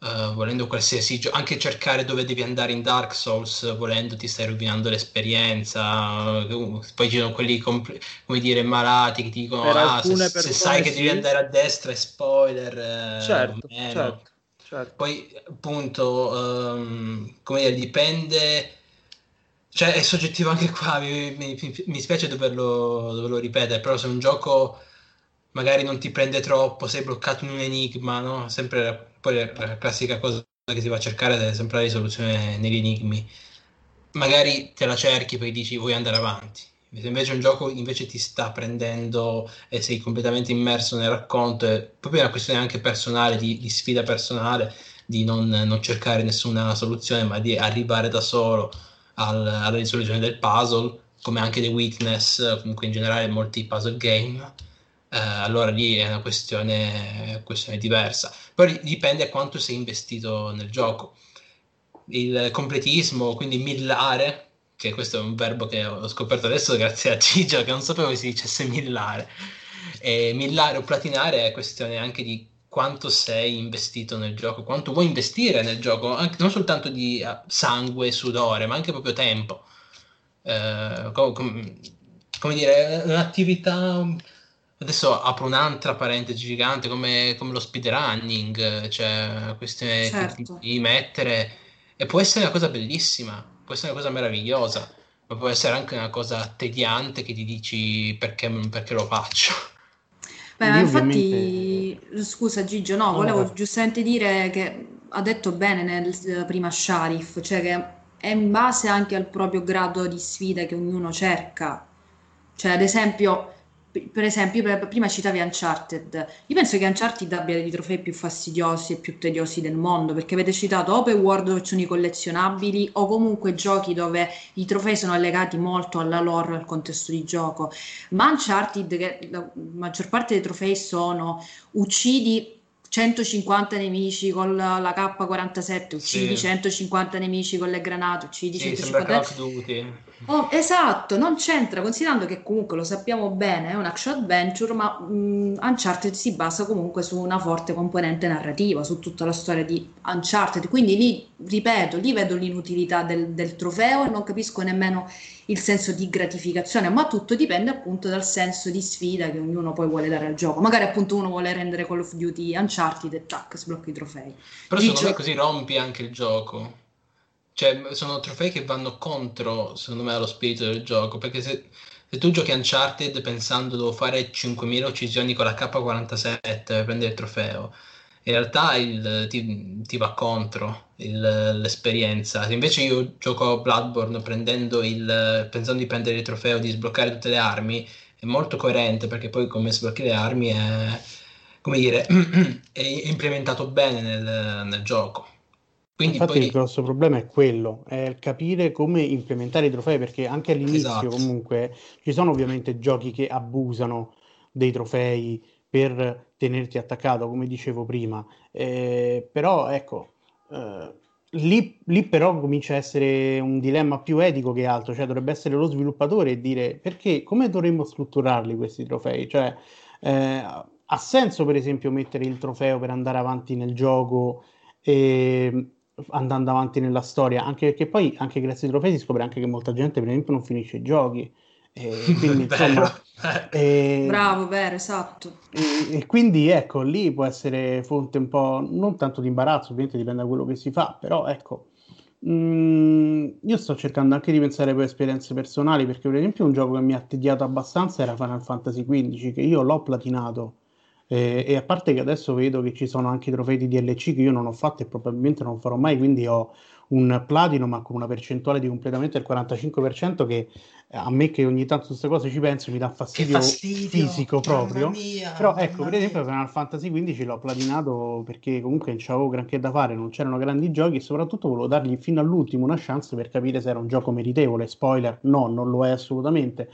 Uh, volendo qualsiasi gioco, anche cercare dove devi andare in Dark Souls, volendo ti stai rovinando l'esperienza. Uh, poi ci sono quelli compl- come dire malati che ti dicono: ah, se, se sai che devi andare a destra è spoiler. Eh, certo, certo, certo, Poi, appunto, um, come dire, dipende. Cioè, è soggettivo anche qua. Mi, mi, mi spiace doverlo, doverlo ripetere, però se un gioco magari non ti prende troppo, sei bloccato in un enigma, no? Sempre poi la, la classica cosa che si va a cercare è sempre la risoluzione negli enigmi. Magari te la cerchi perché dici vuoi andare avanti. Se invece un gioco invece ti sta prendendo e sei completamente immerso nel racconto, è proprio una questione anche personale, di, di sfida personale, di non, non, cercare nessuna soluzione, ma di arrivare da solo al, alla risoluzione del puzzle, come anche The Witness, comunque in generale molti puzzle game eh, allora lì è una questione, questione diversa. Poi dipende quanto sei investito nel gioco. Il completismo, quindi millare, che questo è un verbo che ho scoperto adesso grazie a Gigio, che non sapevo che si dicesse millare. E millare o platinare è questione anche di quanto sei investito nel gioco, quanto vuoi investire nel gioco, anche, non soltanto di uh, sangue, sudore, ma anche proprio tempo. Uh, com- com- come dire, un'attività Adesso apro un'altra parentesi gigante come, come lo speedrunning, cioè questione certo. di mettere e può essere una cosa bellissima, può essere una cosa meravigliosa, ma può essere anche una cosa tediante che ti dici perché, perché lo faccio. Beh, infatti, scusa Gigio, no, volevo no. giustamente dire che ha detto bene nel, prima Sharif, cioè che è in base anche al proprio grado di sfida che ognuno cerca. Cioè, ad esempio, per esempio, prima citavi Uncharted. Io penso che Uncharted abbia dei trofei più fastidiosi e più tediosi del mondo, perché avete citato open world dove ci sono i collezionabili o comunque giochi dove i trofei sono legati molto alla lore, al contesto di gioco. Ma Uncharted, che la maggior parte dei trofei sono uccidi 150 nemici con la, la K47, uccidi sì. 150 nemici con le granate, uccidi sì, 150 oh, esatto, non c'entra, considerando che comunque lo sappiamo bene, è un action adventure, ma mh, Uncharted si basa comunque su una forte componente narrativa, su tutta la storia di Uncharted, quindi lì, ripeto, lì vedo l'inutilità del, del trofeo e non capisco nemmeno il senso di gratificazione, ma tutto dipende appunto dal senso di sfida che ognuno poi vuole dare al gioco. Magari appunto uno vuole rendere Call of Duty Uncharted e tac, sblocca i trofei. Però Dicio... secondo me così rompi anche il gioco. Cioè, sono trofei che vanno contro, secondo me, lo spirito del gioco, perché se, se tu giochi Uncharted pensando devo fare 5.000 uccisioni con la K47 per prendere il trofeo, in realtà il, ti, ti, va contro il, l'esperienza. Se invece io gioco Bloodborne il, pensando di prendere il trofeo, di sbloccare tutte le armi, è molto coerente perché poi come sblocchi le armi è, come dire, è implementato bene nel, nel gioco. Quindi Infatti poi... il grosso problema è quello, è capire come implementare i trofei, perché anche all'inizio esatto. comunque ci sono ovviamente giochi che abusano dei trofei per tenerti attaccato, come dicevo prima. Eh, però ecco, eh, lì, lì, però comincia a essere un dilemma più etico che altro, cioè dovrebbe essere lo sviluppatore e dire perché, come dovremmo strutturarli questi trofei? Cioè, eh, ha senso per esempio mettere il trofeo per andare avanti nel gioco e andando avanti nella storia, anche perché poi anche grazie ai trofei si scopre anche che molta gente per esempio non finisce i giochi. E quindi, insomma, e, Bravo, vero, esatto. E, e, quindi ecco, lì può essere fonte un po' non tanto di imbarazzo, ovviamente dipende da quello che si fa, però ecco, mh, mm, io sto cercando anche di pensare poi a esperienze personali, perché per esempio un gioco che mi ha tediato abbastanza era Final Fantasy XV, che io l'ho platinato eh, e a parte che adesso vedo che ci sono anche i trofei di DLC che io non ho fatto e probabilmente non farò mai, quindi ho un platino ma con una percentuale di completamento del 45% che a me che ogni tanto su queste cose ci penso mi dà fastidio, fastidio fisico proprio. Mia, Però ecco, per esempio Final Fantasy XV l'ho platinato perché comunque non c'avevo granché da fare, non c'erano grandi giochi e soprattutto volevo dargli fino all'ultimo una chance per capire se era un gioco meritevole. Spoiler, no, non lo è assolutamente.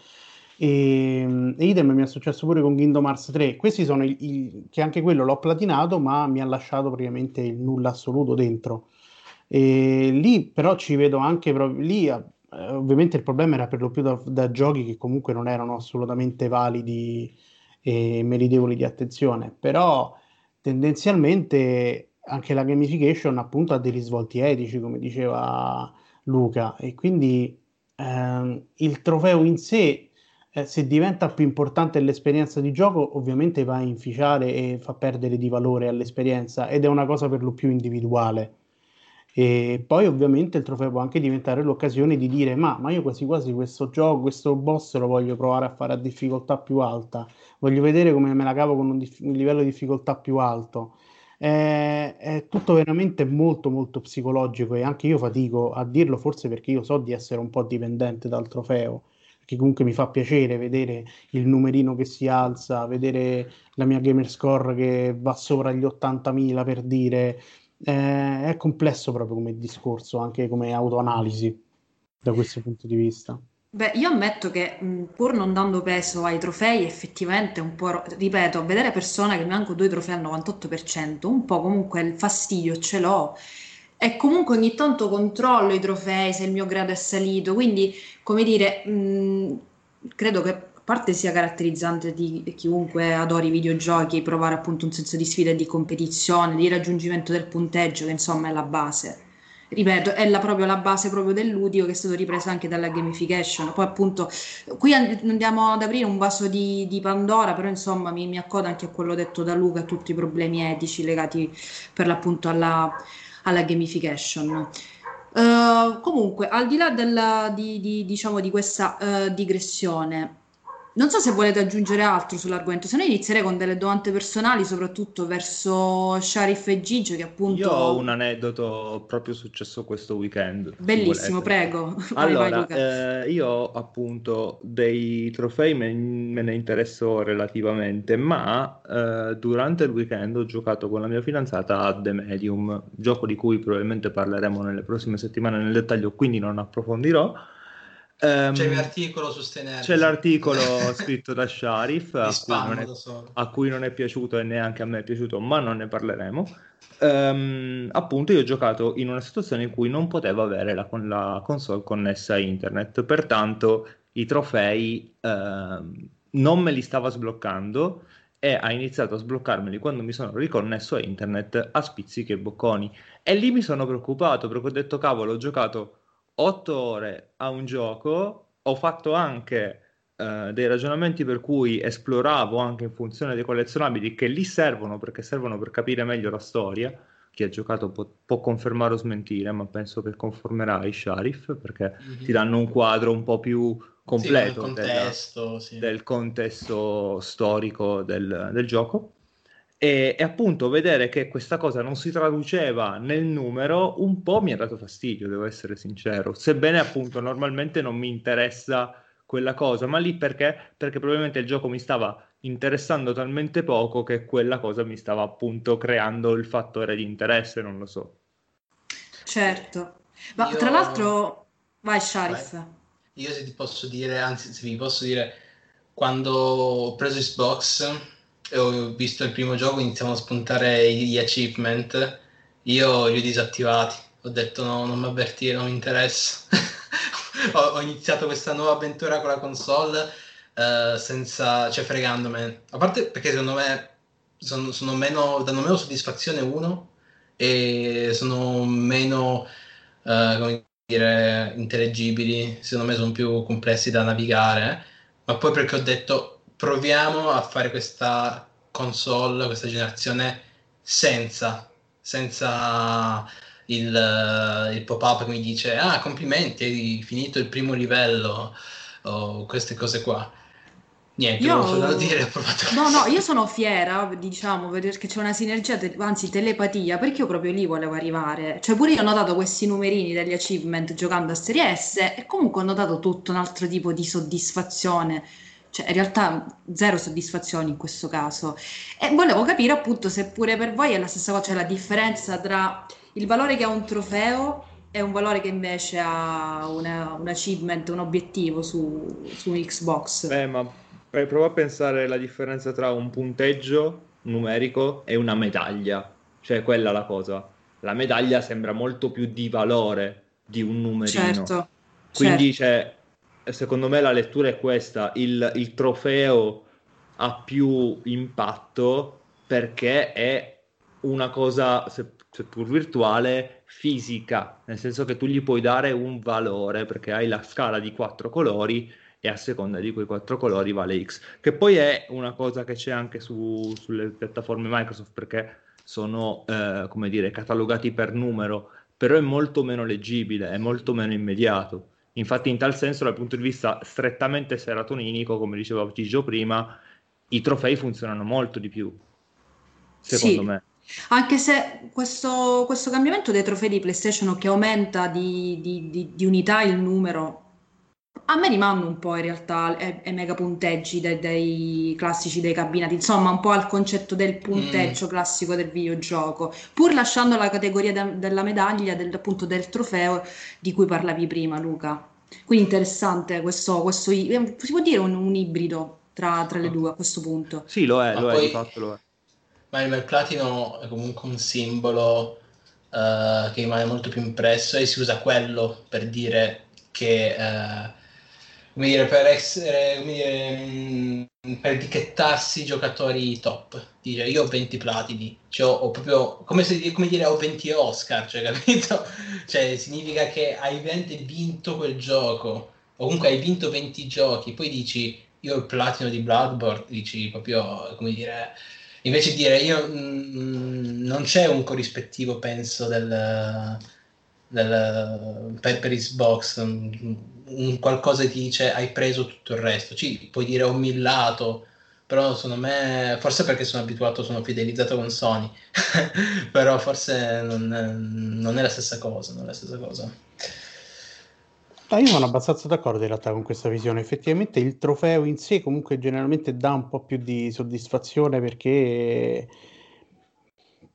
E, e idem mi è successo pure con Kingdom Hearts 3. Questi sono i, i, che anche quello l'ho platinato, ma mi ha lasciato praticamente il nulla assoluto dentro. E lì però ci vedo anche proprio lì. Eh, ovviamente il problema era per lo più da, da, giochi che comunque non erano assolutamente validi e meritevoli di attenzione, però tendenzialmente anche la gamification appunto ha dei risvolti etici, come diceva Luca, e quindi ehm, il trofeo in sé eh, se diventa più importante l'esperienza di gioco, ovviamente va a inficiare e fa perdere di valore all'esperienza ed è una cosa per lo più individuale. E poi ovviamente il trofeo può anche diventare l'occasione di dire ma, ma io quasi quasi questo gioco, questo boss lo voglio provare a fare a difficoltà più alta, voglio vedere come me la cavo con un, dif- un livello di difficoltà più alto. È, è tutto veramente molto molto psicologico e anche io fatico a dirlo forse perché io so di essere un po' dipendente dal trofeo che comunque mi fa piacere vedere il numerino che si alza, vedere la mia gamer score che va sopra gli 80.000 per dire, eh, è complesso proprio come discorso, anche come autoanalisi da questo punto di vista. Beh, io ammetto che pur non dando peso ai trofei, effettivamente un po', ripeto, vedere persone che mi manco due trofei al 98%, un po' comunque il fastidio ce l'ho e comunque ogni tanto controllo i trofei se il mio grado è salito, quindi come dire, mh, credo che a parte sia caratterizzante di chiunque adori i videogiochi, provare appunto un senso di sfida e di competizione, di raggiungimento del punteggio, che insomma è la base. Ripeto, è la, proprio la base proprio del ludico che è stato ripreso anche dalla gamification. Poi appunto qui andiamo ad aprire un vaso di, di Pandora, però insomma mi, mi accoda anche a quello detto da Luca, a tutti i problemi etici legati per l'appunto alla, alla gamification. Uh, comunque, al di là della, di, di, diciamo, di questa uh, digressione, non so se volete aggiungere altro sull'argomento, se no inizierei con delle domande personali, soprattutto verso Sharif e Gigi, che appunto... Io ho un aneddoto proprio successo questo weekend. Bellissimo, prego. Allora, vai, eh, io appunto dei trofei me, me ne interesso relativamente, ma eh, durante il weekend ho giocato con la mia fidanzata a The Medium, gioco di cui probabilmente parleremo nelle prossime settimane nel dettaglio, quindi non approfondirò. Um, c'è l'articolo su Stenergy. C'è l'articolo scritto da Sharif a cui, è, a cui, non è, piaciuto e neanche a me è piaciuto, ma non ne parleremo. Um, appunto, io ho giocato in una situazione in cui non potevo avere la, la console connessa a internet, pertanto i trofei uh, non me li stava sbloccando e ha iniziato a sbloccarmeli quando mi sono riconnesso a internet a spizzichi e bocconi. E lì mi sono preoccupato perché ho detto, cavolo, ho giocato otto ore a un gioco, ho fatto anche uh, dei ragionamenti per cui esploravo anche in funzione dei collezionabili che lì servono perché servono per capire meglio la storia. Chi ha giocato può, può confermare o smentire, ma penso che confermerai Sharif perché mm-hmm. ti danno un quadro un po' più completo sì, contesto, della, sì. del contesto storico del, del gioco. E, e, appunto vedere che questa cosa non si traduceva nel numero un po' mi ha dato fastidio, devo essere sincero. Sebbene appunto normalmente non mi interessa quella cosa, ma lì perché? Perché probabilmente il gioco mi stava interessando talmente poco che quella cosa mi stava appunto creando il fattore di interesse, non lo so. Certo, ma Io... tra l'altro, vai Sharif. Vai. Io se ti posso dire, anzi se vi posso dire, quando ho preso Xbox ho visto il primo gioco, iniziamo a spuntare gli achievement, io li ho disattivati, ho detto no, non mi avvertire, non mi interessa. ho, ho, iniziato questa nuova avventura con la console uh, senza, cioè fregandomene. A parte perché secondo me sono, sono meno, danno meno soddisfazione uno e sono meno, uh, come dire, intellegibili, secondo me sono più complessi da navigare, ma poi perché ho detto proviamo a fare questa console, questa generazione senza, senza il, il pop-up che mi dice ah complimenti, hai finito il primo livello o queste cose qua. Niente, io... non dire, ho provato. No, no, io sono fiera, diciamo, perché c'è una sinergia, te- anzi telepatia, perché io proprio lì volevo arrivare. Cioè pure io ho notato questi numerini degli achievement giocando a Serie S e comunque ho notato tutto un altro tipo di soddisfazione. Cioè, in realtà zero soddisfazione in questo caso. E volevo capire appunto se pure per voi è la stessa cosa, cioè la differenza tra il valore che ha un trofeo e un valore che invece ha una, un achievement, un obiettivo su, su Xbox. Beh, ma prova a pensare la differenza tra un punteggio numerico e una medaglia. Cioè, quella è la cosa. La medaglia sembra molto più di valore di un numerino. Certo. Quindi, certo. Cioè, secondo me la lettura è questa. Il, il trofeo ha più impatto perché è una cosa, seppur virtuale, fisica, nel senso che tu gli puoi dare un valore perché hai la scala di quattro colori e a seconda di quei quattro colori vale X, che poi è una cosa che c'è anche su, sulle piattaforme Microsoft perché sono, eh, come dire, catalogati per numero, però è molto meno leggibile, è molto meno immediato. Infatti in tal senso dal punto di vista strettamente serotoninico, come diceva Tigio prima, i trofei funzionano molto di più, secondo sì. me. Anche se questo, questo, cambiamento dei trofei di PlayStation che aumenta di, di, di, di unità il numero a me rimanda un po' in realtà ai, ai mega punteggi dei, dei, classici dei cabinati, insomma un po' al concetto del punteggio mm. classico del videogioco, pur lasciando la categoria de, della medaglia, del, appunto del trofeo di cui parlavi prima Luca. Quindi interessante questo, questo si può dire un, un ibrido tra, tra, le due a questo punto. Sì, lo è, Ma lo poi, è, di fatto lo è. Ma il platino è comunque un simbolo uh, che rimane molto più impresso e si usa quello per dire che... Uh, come dire, per essere, come dire, mh, mm, per etichettarsi giocatori top. Dice, io ho 20 platini, cioè, ho proprio, come, se, come dire, ho 20 Oscar, cioè, capito? Cioè, significa che hai veramente vinto quel gioco, o comunque hai vinto 20 giochi, poi dici, io ho il platino di Bloodborne, dici proprio, come dire, invece di dire, io mh, mm, non c'è un corrispettivo, penso, del del, per, per Xbox, un, un qualcosa che dice hai preso tutto il resto. Ci puoi dire ho millato, però secondo me, forse perché sono abituato, sono fidelizzato con Sony, però forse non non è, la stessa cosa, non è la stessa cosa. Ah, io sono abbastanza d'accordo in realtà con questa visione. Effettivamente il trofeo in sé comunque generalmente dà un po' più di soddisfazione perché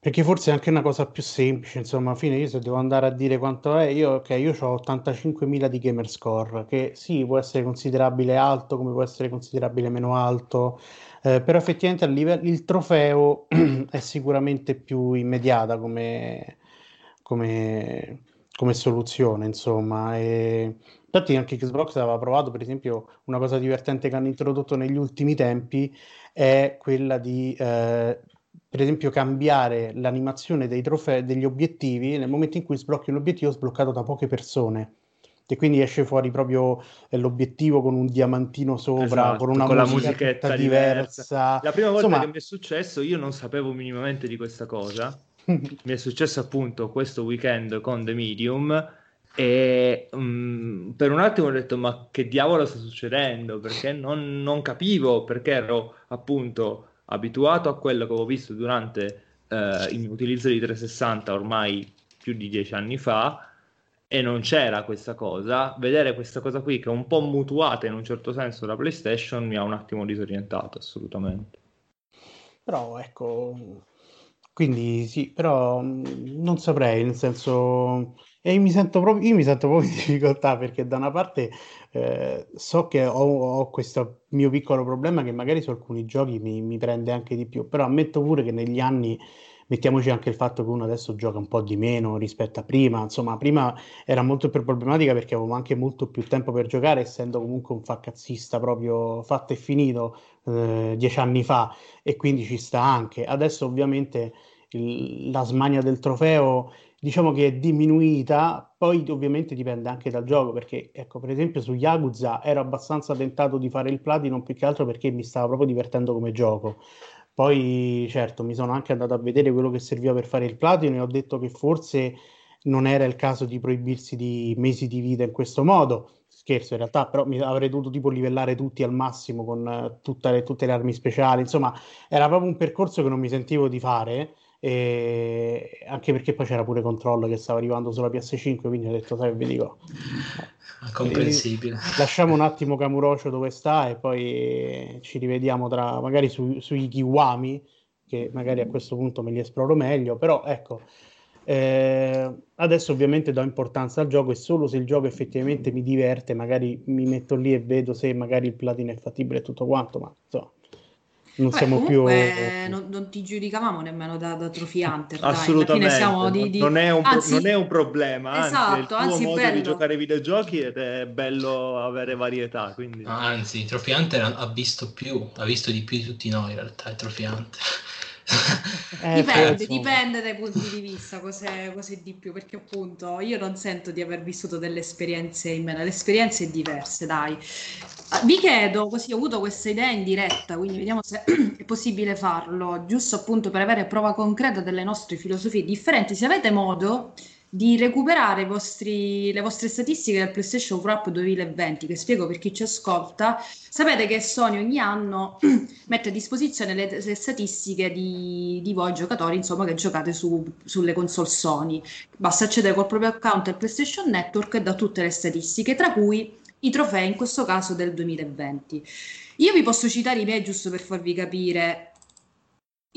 perché forse è anche una cosa più semplice, insomma, alla fine io se devo andare a dire quanto è, io, ok, io ho 85.000 di gamer score, che sì, può essere considerabile alto, come può essere considerabile meno alto, eh, però effettivamente a livello, il trofeo è sicuramente più immediata come, come, come soluzione, insomma. E, infatti anche Xbox aveva provato, per esempio, una cosa divertente che hanno introdotto negli ultimi tempi è quella di eh, per esempio cambiare l'animazione dei trofei, degli obiettivi, nel momento in cui sblocchi un obiettivo sbloccato da poche persone. E quindi esce fuori proprio eh, l'obiettivo con un diamantino sopra, esatto, con una con musica musichetta diversa. diversa. La prima volta Insomma... che mi è successo, io non sapevo minimamente di questa cosa. mi è successo appunto questo weekend con The Medium e um, per un attimo ho detto ma che diavolo sta succedendo perché non, non capivo perché ero appunto abituato a quello che avevo visto durante eh, il mio utilizzo di 360 ormai più di dieci anni fa e non c'era questa cosa, vedere questa cosa qui che è un po' mutuata in un certo senso da PlayStation mi ha un attimo disorientato assolutamente. Però ecco, quindi sì, però non saprei, nel senso e mi sento proprio, io mi sento proprio in difficoltà perché da una parte eh, so che ho, ho, questo mio piccolo problema che magari su alcuni giochi mi, mi, prende anche di più, però ammetto pure che negli anni mettiamoci anche il fatto che uno adesso gioca un po' di meno rispetto a prima, insomma, prima era molto più problematica perché avevamo anche molto più tempo per giocare, essendo comunque un faccazzista proprio fatto e finito eh, dieci anni fa, e quindi ci sta anche. Adesso ovviamente il, la smania del trofeo diciamo che è diminuita, poi ovviamente dipende anche dal gioco, perché ecco, per esempio su Yakuza ero abbastanza tentato di fare il platino più che altro perché mi stava proprio divertendo come gioco. Poi certo, mi sono anche andato a vedere quello che serviva per fare il platino e ho detto che forse non era il caso di proibirsi di mesi di vita in questo modo. Scherzo, in realtà, però mi avrei dovuto tipo livellare tutti al massimo con tutte, le, tutte le armi speciali. Insomma, era proprio un percorso che non mi sentivo di fare e anche perché poi c'era pure Control che stava arrivando sulla PS5 quindi ho detto sai vi dico comprensibile. Lasciamo un attimo Kamurocho dove sta e poi ci rivediamo tra magari su, sui Kiwami che magari a questo punto me li esploro meglio però ecco eh, adesso ovviamente do importanza al gioco e solo se il gioco effettivamente mi diverte magari mi metto lì e vedo se magari il platino è fattibile e tutto quanto ma insomma non Beh, siamo più non, non, ti giudicavamo nemmeno da, da trofiante assolutamente di, di... Non, è un, anzi, non, è un, problema anzi, esatto, è il tuo anzi, modo bello. di giocare ai videogiochi ed è bello avere varietà quindi. anzi trofiante ha visto più ha visto di più di tutti noi in realtà è trofiante eh, dipende, dipende dai punti di vista, cos'è, cos'è, di più, perché appunto io non sento di aver vissuto delle esperienze in meno, le esperienze diverse, dai. Ah, vi chiedo, così ho avuto questa idea in diretta, quindi vediamo se è possibile farlo, giusto appunto per avere prova concreta delle nostre filosofie differenti. Se avete modo di recuperare vostri, le vostre statistiche del PlayStation Pro 2020, che spiego per chi ci ascolta, sapete che Sony ogni anno mette a disposizione le, le statistiche di, di, voi giocatori, insomma, che giocate su, sulle console Sony. Basta accedere col proprio account al PlayStation Network e da tutte le statistiche, tra cui i trofei, in questo caso del 2020. Io vi posso citare i miei giusto per farvi capire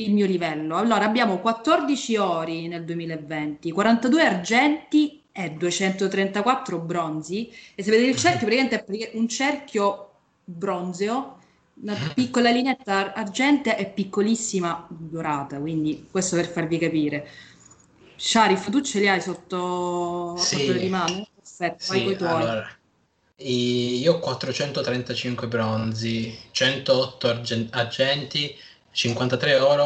il mio livello. Allora, abbiamo 14 ori nel 2020, 42 argenti e 234 bronzi. E se vedete il cerchio, praticamente è un cerchio bronzeo, una piccola lineetta argentea e piccolissima dorata, quindi questo per farvi capire. Sharif, tu ce li hai sotto, sì. sotto le mani? Perfetto, sì, vai tuoi. Allora io ho 435 bronzi, 108 argent- argenti, 53 oro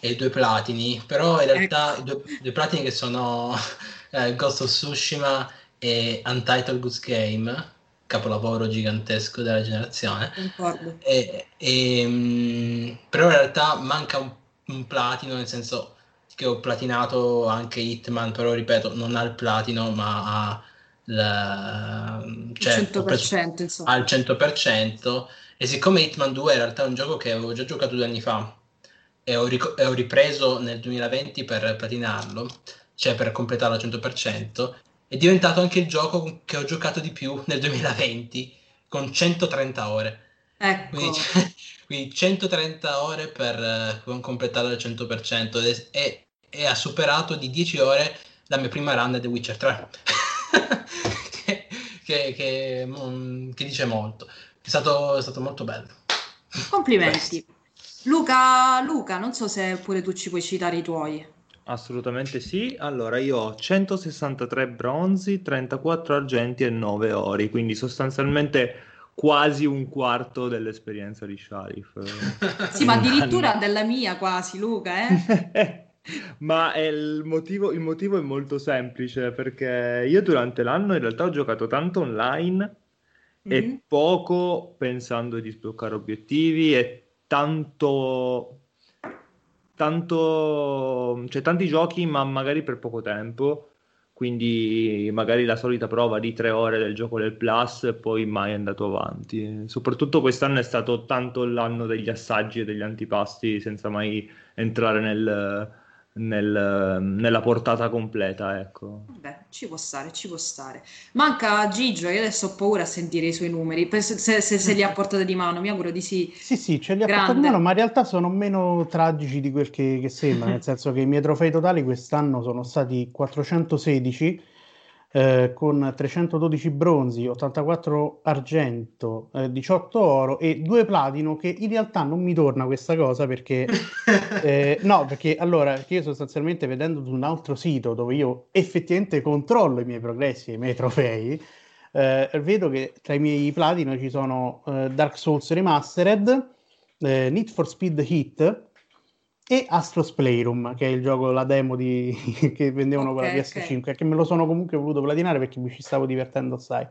e due platini, però in realtà ecco. due, due, platini che sono eh, Ghost of Tsushima e Untitled Goose Game, capolavoro gigantesco della generazione. E, e, mh, però in realtà manca un, un platino, nel senso che ho platinato anche Hitman, però ripeto, non ha il platino, ma ha la, cioè, 100%, insomma. al 100% e siccome Hitman 2 in realtà è un gioco che avevo già giocato due anni fa e ho, ric- e ho ripreso nel 2020 per platinarlo, cioè per completarlo al 100%, è diventato anche il gioco che ho giocato di più nel 2020 con 130 ore. Ecco. Quindi, quindi 130 ore per uh, completarlo al 100% e, e, e ha superato di 10 ore la mia prima run The Witcher 3 che, che, che, mm, che, dice molto. È stato, è stato molto bello. Complimenti. Luca, Luca, non so se pure tu ci puoi citare i tuoi. Assolutamente sì. Allora, io ho 163 bronzi, 34 argenti e 9 ori, quindi sostanzialmente quasi un quarto dell'esperienza di Sharif. sì, ma addirittura della mia quasi, Luca, eh? Ma il motivo, il motivo è molto semplice perché io durante l'anno in realtà ho giocato tanto online e mm-hmm. poco pensando di sbloccare obiettivi e tanto, tanto, cioè tanti giochi ma magari per poco tempo quindi magari la solita prova di tre ore del gioco del Plus e poi mai andato avanti. Soprattutto quest'anno è stato tanto l'anno degli assaggi e degli antipasti senza mai entrare nel, nel, nella portata completa, ecco. Beh, ci può stare, ci può stare. Manca Gigio, io adesso ho paura a sentire i suoi numeri, se, se, se li ha portati di mano, mi auguro di sì. Sì, sì, ce li ha portati di mano, ma in realtà sono meno tragici di quel che, che sembra, nel senso che i miei trofei totali quest'anno sono stati 416, eh, con 312 bronzi, 84 argento, eh, 18 oro e 2 platino che in realtà non mi torna questa cosa perché eh, no, perché allora perché io sostanzialmente vedendo su un altro sito dove io effettivamente controllo i miei progressi e i miei trofei, eh, vedo che tra i miei platino ci sono eh, Dark Souls Remastered, Need for Speed Hit e Astros Playroom, che è il gioco, la demo di... che vendevano okay, con la PS5, okay. che me lo sono comunque voluto platinare perché mi ci stavo divertendo assai.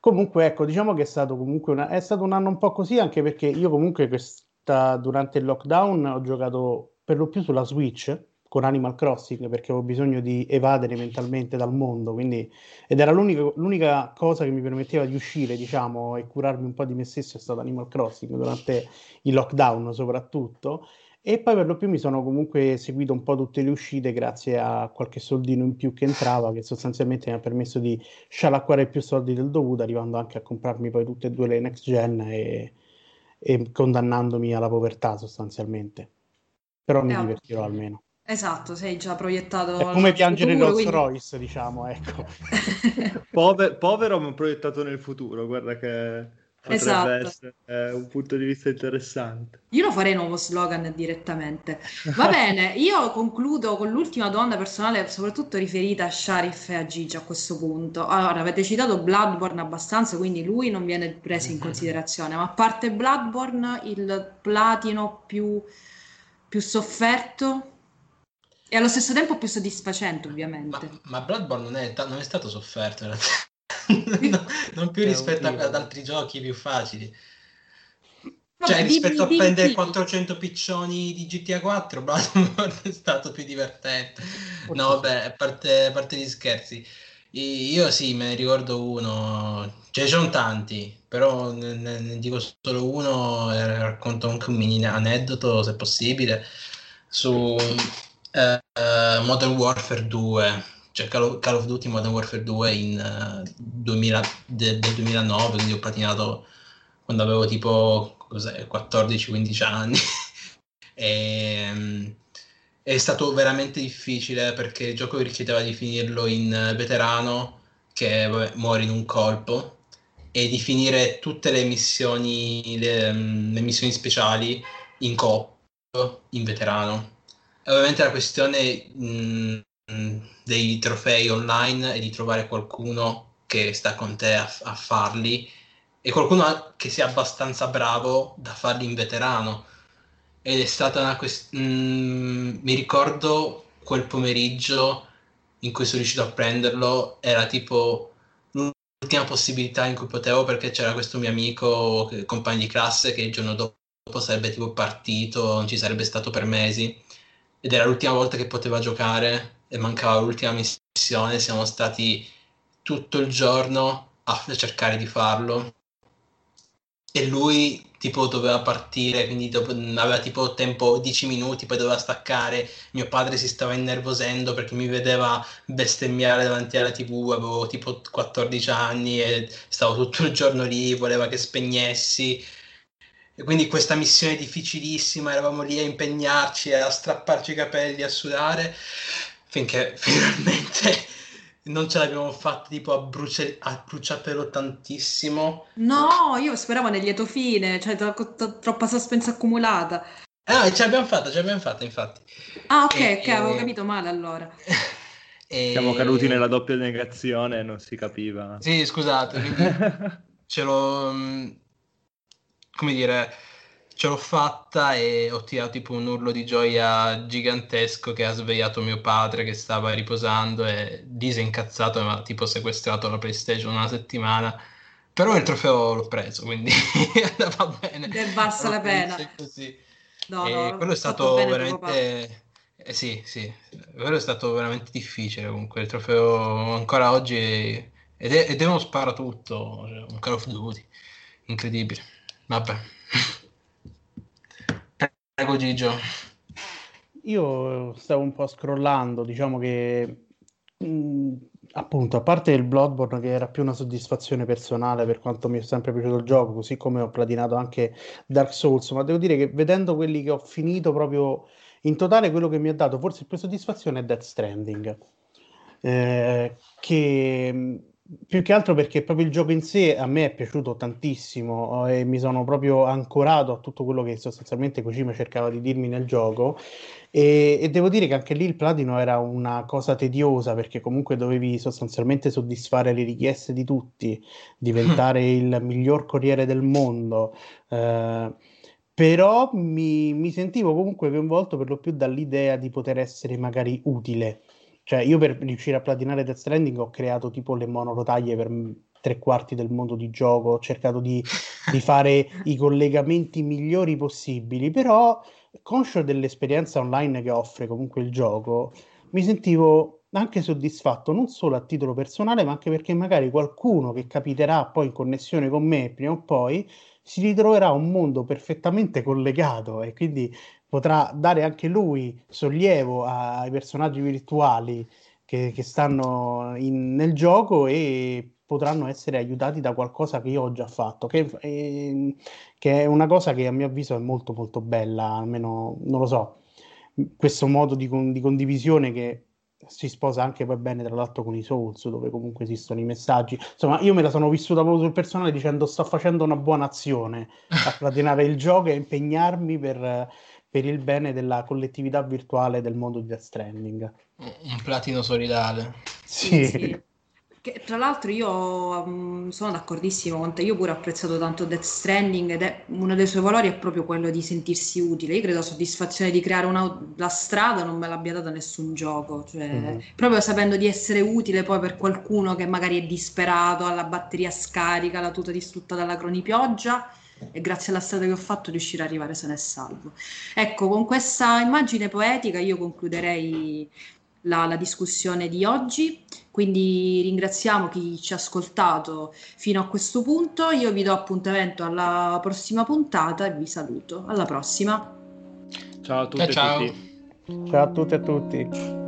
Comunque, ecco, diciamo che è stato comunque una... è stato un anno un po' così, anche perché io comunque questa... durante il lockdown ho giocato per lo più sulla Switch con Animal Crossing perché avevo bisogno di evadere mentalmente dal mondo, quindi... ed era l'unica, l'unica cosa che mi permetteva di uscire, diciamo, e curarmi un po' di me stesso è stato Animal Crossing durante il lockdown soprattutto e poi per lo più mi sono comunque seguito un po' tutte le uscite grazie a qualche soldino in più che entrava, che sostanzialmente mi ha permesso di scialacquare più soldi del dovuto, arrivando anche a comprarmi poi tutte e due le next gen e, e condannandomi alla povertà sostanzialmente. Però mi eh, divertirò almeno. Esatto, sei già proiettato. È come piangere Rolls quindi... Royce, diciamo, ecco. Pover- povero ma proiettato nel futuro, guarda che Potrebbe esatto. essere eh, un punto di vista interessante. Io lo farei nuovo slogan direttamente. Va bene, io concludo con l'ultima domanda personale, soprattutto riferita a Sharif e a Gigi a questo punto. Allora, avete citato Bloodborne abbastanza, quindi lui non viene preso in considerazione, ma a parte Bloodborne, il platino più, più sofferto e allo stesso tempo più soddisfacente, ovviamente. Ma, ma Bloodborne non è, non è stato sofferto in realtà. no, non più rispetto ad altri giochi più facili. Vabbè, cioè, rispetto di, a prendere di, 400 piccioni di GTA 4, Bloodborne è stato più divertente. No, vabbè, a parte, a parte gli scherzi. Io sì, me ne ricordo uno, ce ne sono tanti, però ne, ne dico solo uno e racconto anche un mini aneddoto, se possibile, su eh, Modern Warfare 2 cioè Call of, Duty Modern Warfare 2 in, uh, 2000, de, del 2009, quindi ho patinato quando avevo tipo 14-15 anni. e, um, è stato veramente difficile perché il gioco richiedeva di finirlo in veterano, che vabbè, muore in un colpo, e di finire tutte le missioni, le, um, le missioni speciali in coop in veterano. E ovviamente la questione mh, dei trofei online e di trovare qualcuno che sta con te a, a farli e qualcuno che sia abbastanza bravo da farli in veterano. Ed è stata una questione. Mm, mi ricordo quel pomeriggio in cui sono riuscito a prenderlo, era tipo l'ultima possibilità in cui potevo perché c'era questo mio amico, compagno di classe, che il giorno dopo sarebbe tipo partito, non ci sarebbe stato per mesi. Ed era l'ultima volta che poteva giocare e mancava l'ultima missione, siamo stati tutto il giorno a cercare di farlo e lui tipo doveva partire, quindi dopo, aveva tipo tempo 10 minuti, poi doveva staccare. Mio padre si stava innervosendo perché mi vedeva bestemmiare davanti alla TV, avevo tipo 14 anni e stavo tutto il giorno lì, voleva che spegnessi. E quindi questa missione difficilissima, eravamo lì a impegnarci, a strapparci i capelli, a sudare finché finalmente non ce l'abbiamo fatta tipo a, bruci- a bruciapelo tantissimo. No, io speravo nel lieto fine, cioè tro- tro- troppa sospensa accumulata. Ah, ce l'abbiamo fatta, ce l'abbiamo fatta infatti. Ah, ok, e, ok, avevo capito male allora. e... Siamo caduti nella doppia negazione e non si capiva. Sì, scusate, ce l'ho... Mm, come dire ce l'ho fatta e ho tirato tipo un urlo di gioia gigantesco che ha svegliato mio padre che stava riposando e disincazzato mi ha tipo sequestrato la PlayStation una settimana. Però il trofeo l'ho preso, quindi va bene. Ne basta la pena. Così. No, no, quello è stato veramente... Eh, sì, sì, quello è stato veramente difficile comunque, il trofeo ancora oggi è... ed, è, ed è uno sparatutto, cioè un Call of Duty, incredibile. Vabbè. Prego Gigio. Io stavo un po' scrollando, diciamo che mh, appunto, a parte il Bloodborne che era più una soddisfazione personale per quanto mi è sempre piaciuto il gioco, così come ho platinato anche Dark Souls, ma devo dire che vedendo quelli che ho finito proprio in totale quello che mi ha dato forse più soddisfazione è Death Stranding. eh, che più che altro perché proprio il gioco in sé a me è piaciuto tantissimo e mi sono proprio ancorato a tutto quello che sostanzialmente Kojima cercava di dirmi nel gioco e, e, devo dire che anche lì il platino era una cosa tediosa perché comunque dovevi sostanzialmente soddisfare le richieste di tutti, diventare il miglior corriere del mondo. Eh, però mi, mi, sentivo comunque coinvolto per lo più dall'idea di poter essere magari utile cioè, io per riuscire a platinare Death Stranding ho creato tipo le monorotaie per tre quarti del mondo di gioco, ho cercato di, di fare i collegamenti migliori possibili, però conscio dell'esperienza online che offre comunque il gioco, mi sentivo anche soddisfatto non solo a titolo personale, ma anche perché magari qualcuno che capiterà poi in connessione con me prima o poi si ritroverà un mondo perfettamente collegato e quindi potrà dare anche lui sollievo ai personaggi virtuali che, che stanno in, nel gioco e potranno essere aiutati da qualcosa che io ho già fatto, che, eh, che, è una cosa che a mio avviso è molto molto bella, almeno non lo so, questo modo di, di condivisione che si sposa anche poi bene tra l'altro con i Souls dove comunque esistono i messaggi. Insomma io me la sono vissuta proprio sul personale dicendo sto facendo una buona azione a platinare il gioco e impegnarmi per, per il bene della collettività virtuale del mondo di Death Stranding. Un platino solidale. Sì. sì. Che, tra l'altro io um, sono d'accordissimo con te, io pure ho apprezzato tanto Death Stranding ed è uno dei suoi valori è proprio quello di sentirsi utile. Io credo la soddisfazione di creare una, la strada non me l'abbia data nessun gioco, cioè, mm. proprio sapendo di essere utile poi per qualcuno che magari è disperato, ha la batteria scarica, la tuta distrutta dalla cronipioggia e grazie alla strada che ho fatto riuscire ad arrivare sano e salvo. Ecco, con questa immagine poetica io concluderei la, la, discussione di oggi, quindi ringraziamo chi ci ha ascoltato fino a questo punto, io vi do appuntamento alla prossima puntata e vi saluto. Alla prossima. Ciao a tutti. Ciao, ciao. ciao a tutti e a tutti.